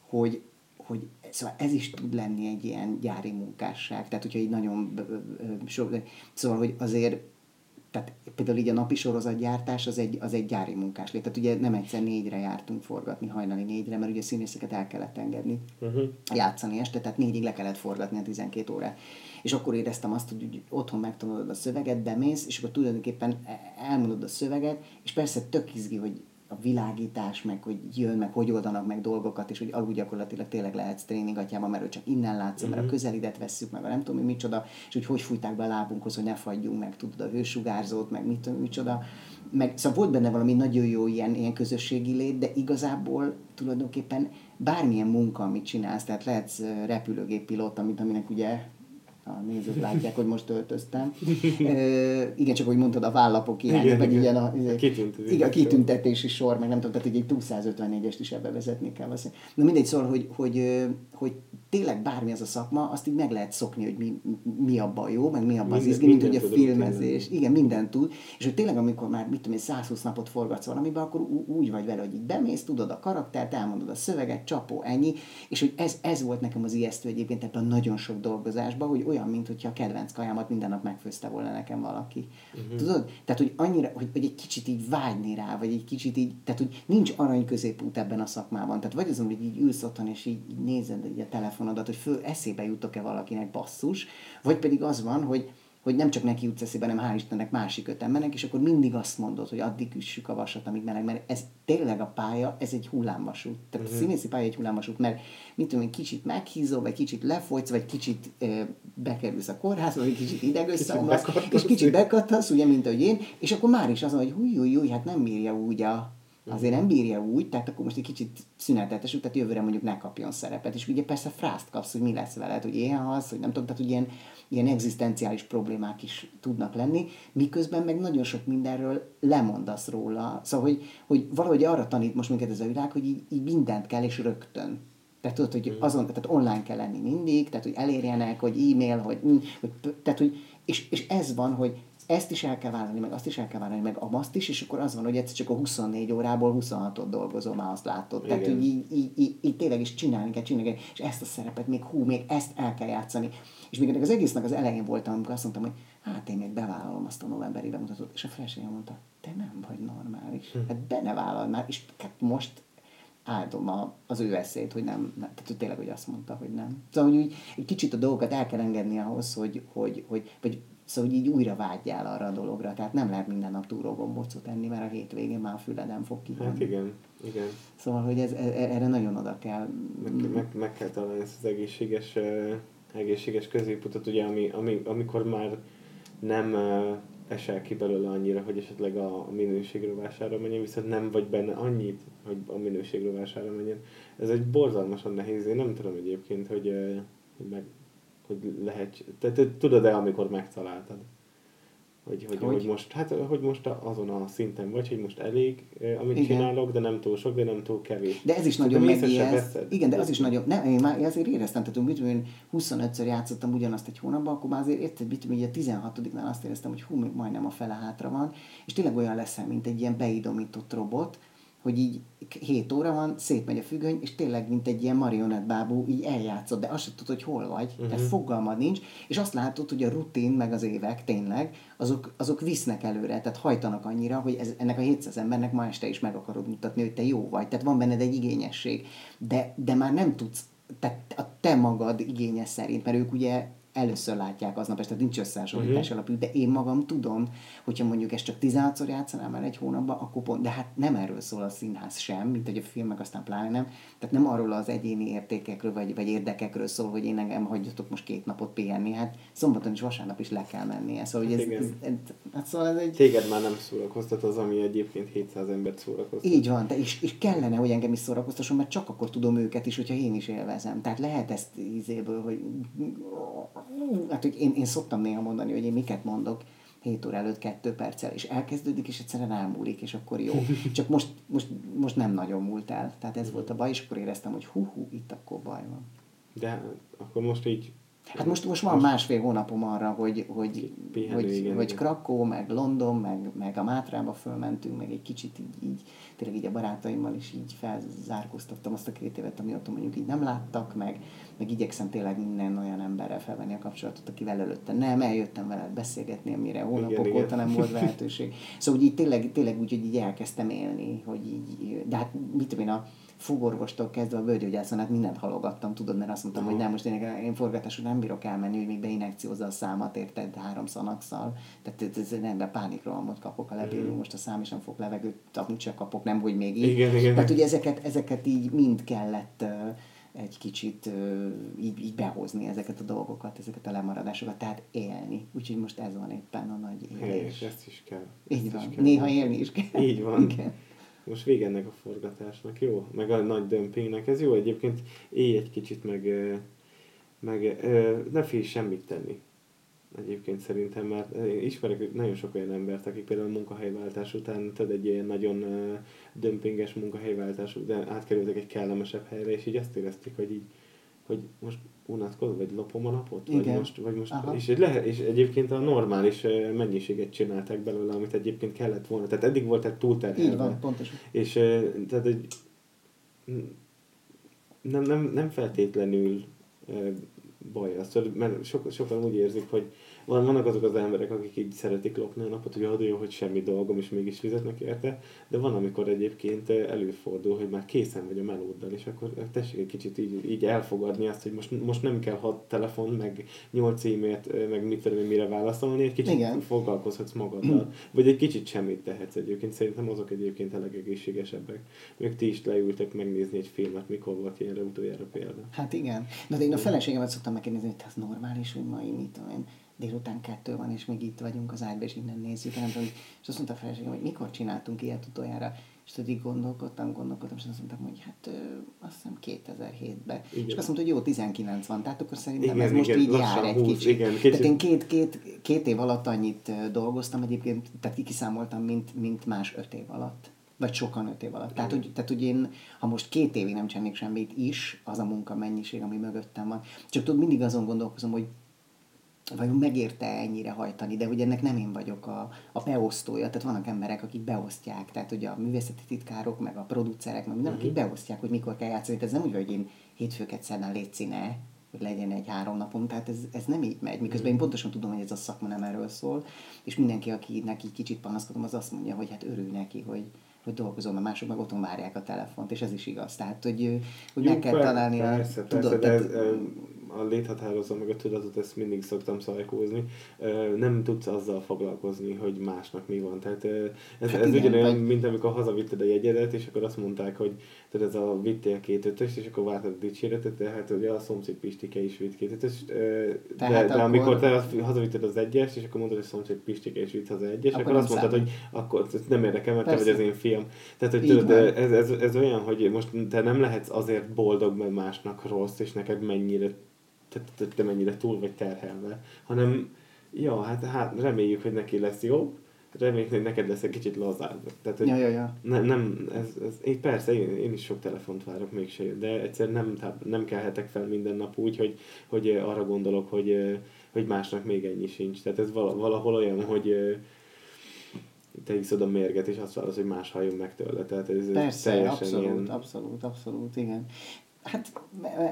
hogy, hogy szóval ez is tud lenni egy ilyen gyári munkásság, tehát hogyha így nagyon sok, szóval, hogy azért tehát például így a napi sorozatgyártás az egy, az egy gyári munkás lét. Tehát ugye nem egyszer négyre jártunk forgatni, hajnali négyre, mert ugye színészeket el kellett engedni, uh-huh. játszani este, tehát négyig le kellett forgatni a 12 órát. És akkor éreztem azt, hogy, otthon megtanulod a szöveget, bemész, és akkor tulajdonképpen elmondod a szöveget, és persze tök izgi, hogy a világítás, meg hogy jön, meg hogy oldanak meg dolgokat, és hogy alul gyakorlatilag tényleg lehetsz tréningatjában, mert csak innen látsz, mm-hmm. mert a mhm. közelidet vesszük, meg a nem tudom mi micsoda, és hogy hogy fújták be a lábunkhoz, hogy ne fagyjunk, meg tudod a hősugárzót, meg mit tudom micsoda. Meg, szóval volt benne valami nagyon jó ilyen, ilyen közösségi lét, de igazából tulajdonképpen bármilyen munka, amit csinálsz, tehát lehetsz repülőgéppilóta, amit aminek ugye a nézők látják, hogy most öltöztem. Igen, csak hogy mondtad, a vállapok hiánya, meg igen, a, kitüntetés, igen, a kitüntetési sor, meg nem tudom, tehát egy 254-est is ebbe vezetni kell. Valószínűleg. Na mindegy, szóval, hogy, hogy, hogy tényleg bármi az a szakma, azt így meg lehet szokni, hogy mi, mi abban jó, meg mi abban az izgi, mint hogy a filmezés. Igen, mindent tud. És hogy tényleg, amikor már, mit tudom én, 120 napot forgatsz valamiben, akkor úgy vagy vele, hogy így bemész, tudod a karaktert, elmondod a szöveget, csapó, ennyi. És hogy ez, ez volt nekem az ijesztő egyébként ebben a nagyon sok dolgozásban, hogy olyan, mint hogyha a kedvenc kajámat minden nap megfőzte volna nekem valaki. Uh-huh. Tudod? Tehát, hogy annyira, hogy, hogy egy kicsit így vágyni rá, vagy egy kicsit így, tehát, hogy nincs arany középút ebben a szakmában. Tehát vagy azon, hogy így ülsz otthon, és így nézed így a telefonodat, hogy föl eszébe jutok-e valakinek basszus, vagy pedig az van, hogy, hogy nem csak neki jutsz eszébe, hanem hál' Istennek másik öten mennek, és akkor mindig azt mondod, hogy addig üssük a vasat, amíg meleg, mert ez tényleg a pálya, ez egy hullámvasút. Tehát uh-huh. a mhm. színészi pálya egy hullámvasút, mert mit tudom, kicsit meghízol, vagy kicsit lefolysz, vagy kicsit ö, bekerülsz a kórházba, vagy kicsit ideg összeomlasz, és kicsit bekattasz, ugye, mint ahogy én, és akkor már is az, hogy húj, húj, húj, hát nem bírja úgy a, azért nem bírja úgy, tehát akkor most egy kicsit szünetetesük, tehát jövőre mondjuk ne kapjon szerepet. És ugye persze frászt kapsz, hogy mi lesz veled, hogy ilyen halsz, hogy nem tudom, tehát hogy ilyen, ilyen egzisztenciális problémák is tudnak lenni, miközben meg nagyon sok mindenről lemondasz róla. Szóval, hogy, hogy valahogy arra tanít most minket ez a világ, hogy így, így mindent kell, és rögtön. Tehát tudod, hogy azon, tehát online kell lenni mindig, tehát hogy elérjenek, hogy e-mail, hogy, hogy tehát hogy, és, és ez van, hogy ezt is el kell vállalni, meg azt is el kell vállalni, meg azt is, és akkor az van, hogy egyszer csak a 24 órából 26-ot dolgozom, már azt látod. Igen. Tehát, hogy így, így, így, így, tényleg is csinálni kell, csinálni kell, és ezt a szerepet még hú, még ezt el kell játszani. És még az egésznek az elején voltam, amikor azt mondtam, hogy hát én még bevállalom azt a novemberi bemutatót, és a feleségem mondta, te nem vagy normális, hm. hát be ne vállal már, és hát most áldom a, az ő eszét, hogy nem, nem, tehát hogy tényleg, hogy azt mondta, hogy nem. Szóval, hogy úgy, egy kicsit a dolgokat el kell engedni ahhoz, hogy, hogy, hogy vagy Szóval így újra vágyjál arra a dologra. Tehát nem lehet minden nap túrógombócot enni, mert a hétvégén már a füled nem fog kivenni. Hát igen, igen. Szóval, hogy ez, e, erre nagyon oda kell. Meg, meg, meg kell találni ezt az egészséges, uh, egészséges középutat, ugye, ami, ami, amikor már nem esel ki belőle annyira, hogy esetleg a, a minőségrovására menjen, viszont nem vagy benne annyit, hogy a minőségrovására menjen. Ez egy borzalmasan nehéz, én nem tudom egyébként, hogy, hogy meg, hogy lehet, te, te tudod-e, amikor megtaláltad? Hogy, hogy, hogy? hogy, most, hát, hogy most azon a szinten vagy, hogy most elég, amit igen. csinálok, de nem túl sok, de nem túl kevés. De ez is nagyon megijesz. Igen, de az is nagyon, nem, én már azért éreztem, tehát mit én 25-ször játszottam ugyanazt egy hónapban, akkor már azért érted, mit tudom, a 16-nál azt éreztem, hogy hú, majdnem a fele hátra van, és tényleg olyan leszel, mint egy ilyen beidomított robot, hogy így 7 óra van, szétmegy a függöny, és tényleg, mint egy ilyen marionettbábú, így eljátszott, de azt sem tudod, hogy hol vagy, uh-huh. tehát fogalmad nincs, és azt látod, hogy a rutin, meg az évek tényleg, azok, azok visznek előre, tehát hajtanak annyira, hogy ez, ennek a 700 embernek ma este is meg akarod mutatni, hogy te jó vagy, tehát van benned egy igényesség, de, de már nem tudsz, tehát a te magad igénye szerint, mert ők ugye először látják aznap este, nincs összehasonlítás uh-huh. alapú, de én magam tudom, hogyha mondjuk ezt csak 16-szor játszanám el egy hónapban, akkor pont, de hát nem erről szól a színház sem, mint hogy a filmek aztán pláne nem, tehát nem arról az egyéni értékekről vagy, vagy érdekekről szól, hogy én engem hagyjatok most két napot pihenni, hát szombaton és vasárnap is le kell mennie, szóval hát, ez, ez, ez, hát szóval ez egy... Téged már nem szórakoztat az, ami egyébként 700 embert szórakoztat. Így van, de és, és kellene, hogy engem is szórakoztasson, mert csak akkor tudom őket is, hogyha én is élvezem. Tehát lehet ezt ízéből, hogy hát hogy én, én szoktam néha mondani, hogy én miket mondok, 7 óra előtt 2 perccel, és elkezdődik, és egyszerűen elmúlik, és akkor jó. Csak most, most, most nem nagyon múlt el. Tehát ez volt a baj, és akkor éreztem, hogy hú, hú itt akkor baj van. De akkor most így Hát most, most van másfél hónapom arra, hogy, hogy, Pihenő, hogy, igen, hogy Krakó, meg London, meg, meg a Mátrába fölmentünk, meg egy kicsit így, így, tényleg így a barátaimmal is így felzárkóztattam azt a két évet, ami ott mondjuk így nem láttak, meg, meg igyekszem tényleg minden olyan emberrel felvenni a kapcsolatot, akivel előtte nem, eljöttem veled beszélgetni, amire hónapok igen, óta nem volt lehetőség. Szóval úgy így tényleg, tényleg úgy, hogy így elkezdtem élni, hogy így, de hát mit tudom én, a, fogorvostól kezdve a bőrgyógyászon, hát mindent halogattam, tudod, mert azt mondtam, uh-huh. hogy nem, most én, én forgatásra nem bírok elmenni, hogy még beinekciózza a számat, érted, három szanakszal. Tehát ez nem, de pánikrohamot kapok a lebélő, uh-huh. most a szám is nem fog levegőt, amúgy csak kapok, nem, hogy még így. Igen, igen. Tehát ugye ezeket, ezeket így mind kellett uh, egy kicsit uh, így, így behozni ezeket a dolgokat, ezeket a lemaradásokat, tehát élni. Úgyhogy most ez van éppen a nagy élés. Helyes, ezt is kell. Így van. Kell. Néha élni is kell. Így van. Igen most vége ennek a forgatásnak, jó? Meg a nagy dömpingnek, ez jó egyébként, élj egy kicsit, meg, meg ne félj semmit tenni. Egyébként szerintem, mert én ismerek nagyon sok olyan embert, akik például munkahelyváltás után, tudod, egy ilyen nagyon dömpinges munkahelyváltás után átkerültek egy kellemesebb helyre, és így azt érezték, hogy így, hogy most unatkozom, vagy lopom a napot, Igen. vagy most, vagy most és, lehet, és egyébként a normális mennyiséget csinálták belőle, amit egyébként kellett volna. Tehát eddig volt egy túlterhelve. Így van, pontosan. És tehát egy, nem, nem, nem feltétlenül baj az, mert sok, sokan úgy érzik, hogy vannak azok az emberek, akik így szeretik lopni a napot, hogy adó jó, hogy semmi dolgom, és mégis fizetnek érte, de van, amikor egyébként előfordul, hogy már készen vagy a melóddal, és akkor tessék egy kicsit így, így elfogadni azt, hogy most, most nem kell hat telefon, meg nyolc e-mailt, meg mit tudom mire válaszolni, egy kicsit Igen. foglalkozhatsz magaddal, vagy egy kicsit semmit tehetsz egyébként. Szerintem azok egyébként a legegészségesebbek. Még ti is leültek megnézni egy filmet, mikor volt ilyenre utoljára példa. Hát igen. De én a feleségemet szoktam megkérdezni, hogy ez normális, hogy mai mit tudom én délután kettő van, és még itt vagyunk az ágyban, és innen nézzük. Nem tudom, és azt mondta a feleségem, hogy mikor csináltunk ilyet utoljára. És tudod, így gondolkodtam, gondolkodtam, és azt mondtam, hogy hát ö, azt hiszem 2007-ben. Igen. És azt mondta, hogy jó, 19 van, tehát akkor szerintem igen, ez most igen, így jár egy 20, kicsit. Igen, kicsit. Tehát én két, két, két év alatt annyit dolgoztam egyébként, tehát kiszámoltam, mint, mint más öt év alatt vagy sokan öt év alatt. Tehát, hogy, tehát, hogy én, ha most két évig nem csinálnék semmit is, az a munka mennyiség, ami mögöttem van. Csak tudod, mindig azon gondolkozom, hogy vajon megérte ennyire hajtani, de hogy ennek nem én vagyok a, a beosztója, tehát vannak emberek, akik beosztják, tehát ugye a művészeti titkárok, meg a producerek, meg minden, uh-huh. akik mhm. beosztják, hogy mikor kell játszani, tehát ez nem úgy, hogy én hétfőket szerdán létszíne, hogy legyen egy három napom, tehát ez, ez nem így megy, miközben én pontosan tudom, hogy ez a szakma nem erről szól, és mindenki, aki neki kicsit panaszkodom, az azt mondja, hogy hát örül neki, hogy, hogy dolgozom, mert mások meg otthon várják a telefont, és ez is igaz. Tehát, hogy, hogy Jó, meg kell találni persze, a... Persze, tudod, tehát, ez, a léthatározó meg a tudatot, ezt mindig szoktam szajkózni, nem tudsz azzal foglalkozni, hogy másnak mi van. Tehát ez, hát ez igen, ugyanolyan, vagy... mint amikor hazavitted a jegyedet, és akkor azt mondták, hogy tehát ez a vittél két ötöst, és akkor vártad a dicséretet, tehát ugye a szomszéd Pistike is vitt két ötöst, de, de, akkor... amikor te hazavitted az egyes, és akkor mondod, hogy a szomszéd Pistike is vitt az egyes, akkor, akkor azt mondtad, hogy akkor nem érdekel, mert te vagy az én fiam. Tehát, hogy tudod, ez, ez, ez, olyan, hogy most te nem lehetsz azért boldog, mert másnak rossz, és neked mennyire te, te, te mennyire túl vagy terhelve, hanem ja, hát, hát reméljük, hogy neki lesz jó, reméljük, hogy neked lesz egy kicsit lazább. Tehát, hogy ja, ja, ja. Ne, nem, ez, ez, én persze, én, én, is sok telefont várok mégse, de egyszer nem, nem kelhetek fel minden nap úgy, hogy, hogy arra gondolok, hogy, hogy másnak még ennyi sincs. Tehát ez valahol olyan, hogy te iszod a mérget, és azt válasz, hogy más halljon meg tőle. Tehát ez Persze, teljesen abszolút, ilyen... abszolút, abszolút, igen. Hát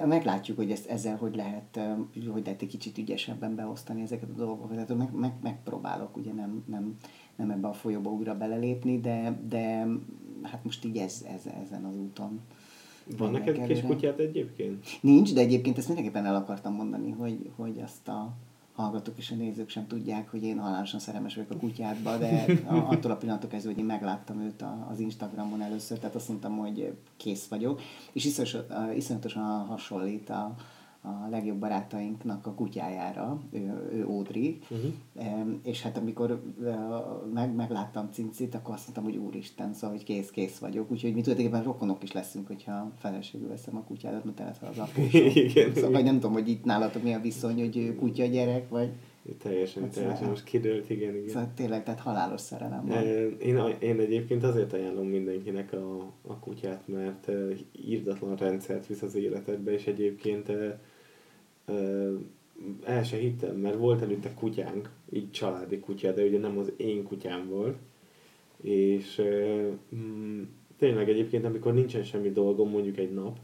meglátjuk, hogy ezt, ezzel hogy lehet, hogy lehet egy kicsit ügyesebben beosztani ezeket a dolgokat. Tehát meg, meg, megpróbálok ugye nem, nem, nem ebbe a folyóba újra belelépni, de, de hát most így ez, ez, ezen az úton Van neked kis kutyát egyébként? Nincs, de egyébként ezt mindenképpen el akartam mondani, hogy, hogy azt a hallgatók és a nézők sem tudják, hogy én halálosan szerelmes vagyok a kutyádba, de attól a pillanattól kezdve, hogy én megláttam őt az Instagramon először, tehát azt mondtam, hogy kész vagyok, és iszonyatosan, iszonyatosan hasonlít a, a legjobb barátainknak a kutyájára, ő, ő Audrey, Uh-huh. És hát amikor meg, megláttam Cincit, akkor azt mondtam, hogy úristen, szóval, hogy kész, kész vagyok. Úgyhogy mi tulajdonképpen rokonok is leszünk, hogyha feleségül veszem a kutyádat, mert te az. Igen, Szóval, igen. vagy nem tudom, hogy itt nálatok mi a viszony, hogy kutya gyerek, vagy Teljesen, Hát teljesen. szóval- Most kidőlt, igen, igen. szóval tényleg, tehát halálos szerelem van. Én, én egyébként azért ajánlom mindenkinek a, a kutyát, mert írdatlan rendszert visz az életedbe, és egyébként el se hittem, mert volt előtte kutyánk, így családi kutya, de ugye nem az én kutyám volt, és mm, tényleg egyébként, amikor nincsen semmi dolgom, mondjuk egy nap,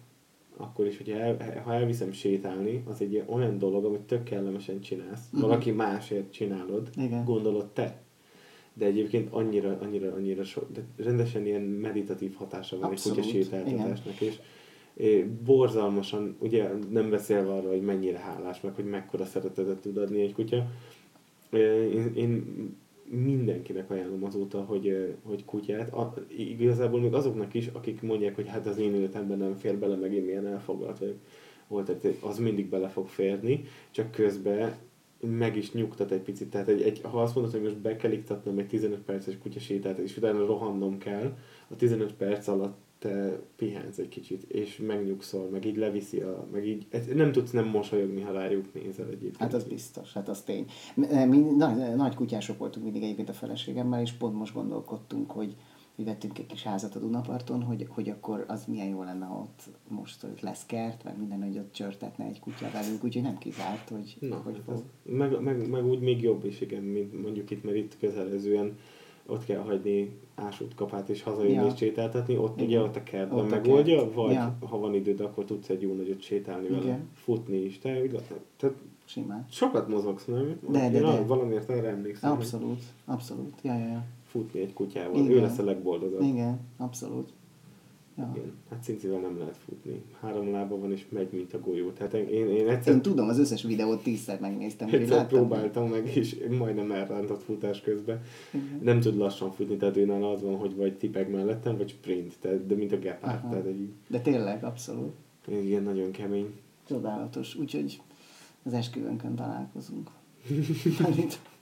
akkor is, hogyha el, ha elviszem sétálni, az egy olyan dolog, amit tök kellemesen csinálsz. Mhm. Valaki másért csinálod, Igen. gondolod te. De egyébként annyira, annyira, annyira so, de rendesen ilyen meditatív hatása van Abszolút, egy kutya sétáltatásnak, és borzalmasan, ugye nem beszélve arról, hogy mennyire hálás, meg hogy mekkora szeretetet tud adni egy kutya. Én, én mindenkinek ajánlom azóta, hogy, hogy kutyát, a, igazából még azoknak is, akik mondják, hogy hát az én életemben nem fér bele, meg én milyen elfoglalt vagyok. Volt, az mindig bele fog férni, csak közben meg is nyugtat egy picit. Tehát egy, egy, ha azt mondod, hogy most be kell iktatnom egy 15 perces kutyasétát, és utána rohannom kell, a 15 perc alatt te pihensz egy kicsit, és megnyugszol, meg így leviszi a, meg így, nem tudsz nem mosolyogni, ha rájuk nézel egyébként. Hát az biztos, hát az tény. Mi, mi nagy, nagy kutyások voltunk mindig egyébként a feleségemmel, és pont most gondolkodtunk, hogy mi vettünk egy kis házat a Dunaparton, hogy, hogy akkor az milyen jó lenne, ha ott most hogy lesz kert, meg minden, hogy ott csörtetne egy kutya velünk, úgyhogy nem kizárt, hogy, Na, hogy hát fog. meg, meg, meg, úgy még jobb is, igen, mint mondjuk itt, mert itt közelezően ott kell hagyni ásút kapát és hazajönni Ja. és sétáltatni, ott Igen. ugye ott a kertben Ott a megoldja, kert. vagy Ja. ha van időd, akkor tudsz egy jó nagyot sétálni vele, Igen. futni is. Te, úgy- tehát Simán. sokat mozogsz, nem? De, de, Én de. valamiért arra emlékszem, Abszolút, abszolút. Ja, ja, ja. futni egy kutyával. Igen. Ő lesz a legboldogabb. Igen, abszolút. Ja. Igen. Hát cincivel nem lehet futni. Három lába van és megy, mint a golyó. Tehát én, én, egyszer, Én tudom, az összes videót tízszer megnéztem, egyszer láttam. próbáltam meg, és majdnem elrántott futás közben. Igen. Nem tud lassan futni, tehát ő nála az van, hogy vagy tipeg mellettem, vagy sprint, tehát, de mint a gepárd, tehát egy, De tényleg, abszolút. ilyen nagyon kemény. Csodálatos. Úgyhogy az esküvőnkön találkozunk.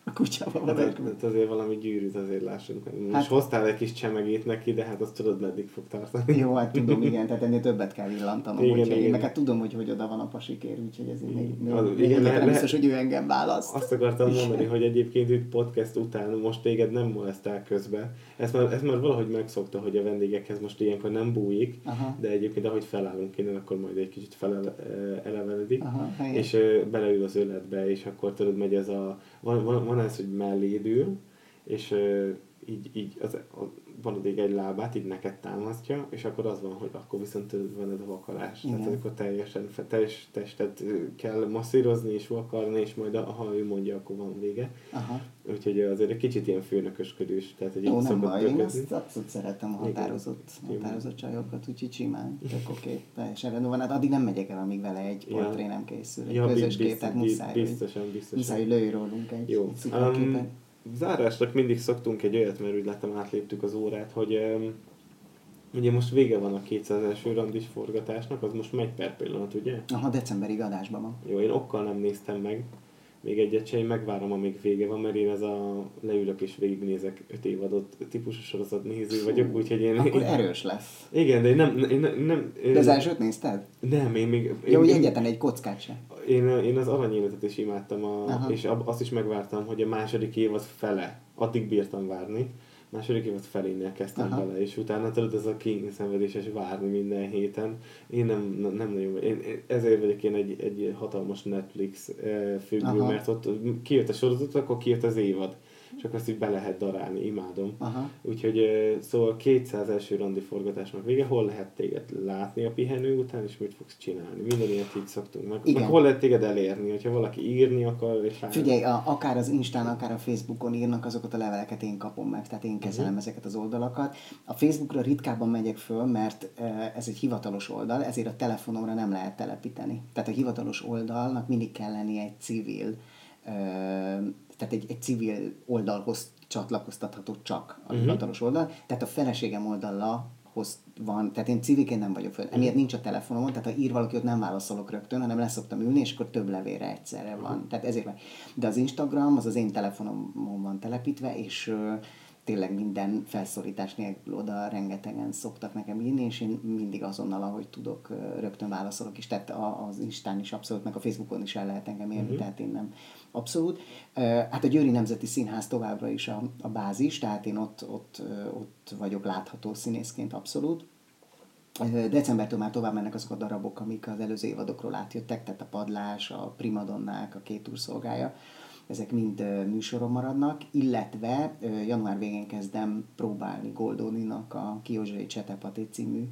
A kutyával Hát, az hát esküvőn. azért valami gyűrűt azért lássunk. Most Hát- hát, hoztál egy kis csemegét neki, de hát azt tudod meddig fog tartani. Jó, hát tudom, igen, tehát ennél többet kell villantanom, Igen, igen, igen. meg hát tudom, hogy, hogy oda van a pasikér, úgyhogy ez még, még, Az- még igen, le- nem biztos, hogy ő engem választ. Azt akartam mondani, hogy egyébként itt podcast után most téged nem molesztál közbe. Ezt már, ezt már valahogy megszokta, hogy a vendégekhez most ilyenkor nem bújik, Aha. de egyébként ahogy felállunk innen, akkor majd egy kicsit feleleveledik. Aha, helyes. és ö, beleül az öletbe, és akkor tudod, megy ez a... Van, van, van ez, hogy melléd ül, és így, így az, addig egy lábát, így neked támasztja, és akkor az van, hogy akkor viszont a vakarás. Igen. Tehát akkor teljesen teljes testet kell masszírozni és vakarni, és majd ha ő mondja, akkor van vége. Aha. Úgyhogy azért egy kicsit ilyen főnökösködős, tehát egy Jó, nem baj, én azt abszolút szeretem a határozott, Igen. határozott csajokat, úgyhogy simán, tök oké, okay, teljesen rendben van. Hát addig nem megyek el, amíg vele egy Ja. portré nem készül, egy Ja, közös bi- kép, tehát biztos, muszáj, biztosan, biztosan. muszáj, hogy lőj rólunk egy, Jó. szuperképet. Zárásnak mindig szoktunk egy olyat, mert úgy láttam átléptük az órát, hogy ugye most vége van a 200 első randis forgatásnak, az most megy per pillanat, ugye? Aha, decemberig adásban van. Jó, én okkal nem néztem meg, még egyet sem, én megvárom, amíg vége van, mert én ez a leülök és végignézek öt évadot típusú sorozat néző vagyok, úgyhogy én... Akkor én, erős lesz. Igen, de én nem... Én, nem, nem De az elsőt nézted? Nem, én még... Én, Jó, hogy egyetlen egy kockát se. én, én az aranyéletet is imádtam, a, Aha. és azt is megvártam, hogy a második évad fele, addig bírtam várni, második évad felénél kezdtem Aha. bele, és utána tudod, ez a king szenvedéses várni minden héten. Én nem, nem, nagyon, én, ezért vagyok én egy, egy hatalmas Netflix eh, függő, Aha. mert ott kijött a sorozat, akkor kijött az évad. Csak azt így be lehet darálni, imádom. Aha. Úgyhogy szóval 200 első randi forgatásnak vége, hol lehet téged látni a pihenő után, és mit fogsz csinálni? Minden ilyet így szoktunk. Meg, Igen. meg hol lehet téged elérni, hogyha valaki írni akar, és hát- Figyelj, a, akár az Instán, akár a Facebookon írnak, azokat a leveleket én kapom meg, tehát én kezelem uh-huh. ezeket az oldalakat. A Facebookra ritkábban megyek föl, mert ez egy hivatalos oldal, ezért a telefonomra nem lehet telepíteni. Tehát a hivatalos oldalnak mindig kell lennie egy civil, tehát egy, egy civil oldalhoz csatlakoztatható csak a Mhm. hivatalos oldal. Tehát a feleségem oldala hoz van, tehát én civilként nem vagyok föl. Emiatt nincs a telefonomon, tehát ha ír valaki, ott nem válaszolok rögtön, hanem leszoktam ülni, és akkor több levélre egyszerre van. Tehát ezért van. De az Instagram az az én telefonomon van telepítve, és ö, tényleg minden felszólítás nélkül oda rengetegen szoktak nekem írni, és én mindig azonnal, ahogy tudok, rögtön válaszolok is. Tehát az Instán is abszolút, meg a Facebookon is el lehet engem érni, uh-huh. tehát én nem abszolút. Hát a Győri Nemzeti Színház továbbra is a, a bázis, tehát én ott, ott, ott vagyok látható színészként abszolút. Decembertől már tovább mennek azok a darabok, amik az előző évadokról átjöttek, tehát a Padlás, a Primadonnák, a Két úr ezek mind ö, műsoron maradnak, illetve január végén kezdem próbálni Goldoninak a Kiozsai Csetepati című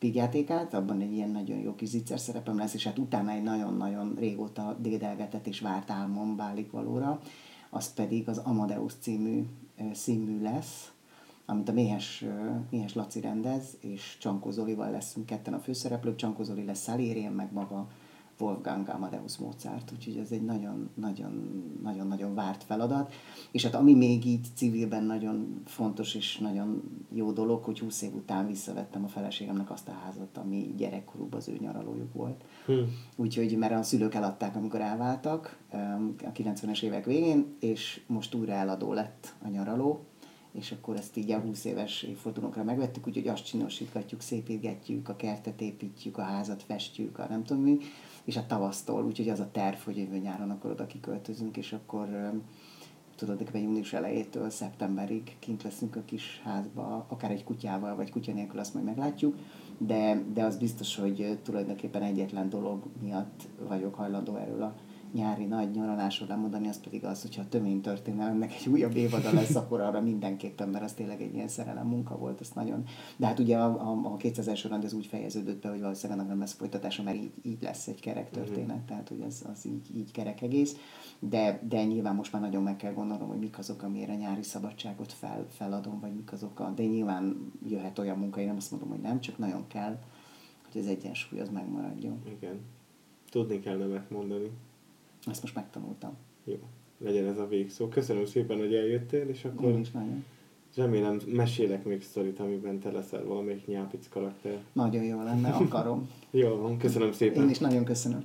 vígjátékát, abban egy ilyen nagyon jó kis zicser szerepem lesz, és hát utána egy nagyon-nagyon régóta dédelgetett és várt álmom válik valóra, az pedig az Amadeus című színmű lesz, amit a Méhes, Méhes Laci rendez, és Csankó Zolival leszünk ketten a főszereplők, Csankó lesz Salieri, én meg maga Wolfgang Amadeus Mozart, úgyhogy ez egy nagyon-nagyon várt feladat. És hát ami még így civilben nagyon fontos és nagyon jó dolog, hogy 20 év után visszavettem a feleségemnek azt a házat, ami gyerekkorúban az ő nyaralójuk volt. Hm. Úgyhogy, mert a szülők eladták, amikor elváltak öm, a 90-es évek végén, és most újra eladó lett a nyaraló, és akkor ezt így a 20 éves évfordulónkra megvettük, úgyhogy azt csinosítgatjuk, szépítgetjük, a kertet építjük, a házat festjük, a nem tudom mi, és a tavasztól, úgyhogy az a terv, hogy jövő nyáron akkor oda kiköltözünk, és akkor tudod, nekem június elejétől szeptemberig kint leszünk a kis házba, akár egy kutyával, vagy kutya nélkül, azt majd meglátjuk, de, de az biztos, hogy tulajdonképpen egyetlen dolog miatt vagyok hajlandó erről a nyári nagy nyaralásról lemondani, az pedig az, hogyha a töménytörténelemnek egy újabb évada lesz, akkor arra mindenképpen, mert az tényleg egy ilyen szerelem munka volt, azt nagyon. De hát ugye a, a, a 200 során ez úgy fejeződött be, hogy valószínűleg annak nem lesz folytatása, mert így, így lesz egy kerek történet, tehát hogy az, az így, így kerek egész. De, de nyilván most már nagyon meg kell gondolnom, hogy mik azok, amire a nyári szabadságot fel, feladom, vagy mik azok a... De nyilván jöhet olyan munka, én nem azt mondom, hogy nem, csak nagyon kell, hogy az egyensúly az megmaradjon. Igen. Tudni kell nemet mondani. Ezt most megtanultam. Jó. Legyen ez a végszó. Köszönöm szépen, hogy eljöttél, és akkor Én is nagyon. remélem mesélek még sztorit, amiben te leszel valamelyik nyápic karakter. Nagyon jó lenne, akarom. Jó van, köszönöm szépen. Én is nagyon köszönöm.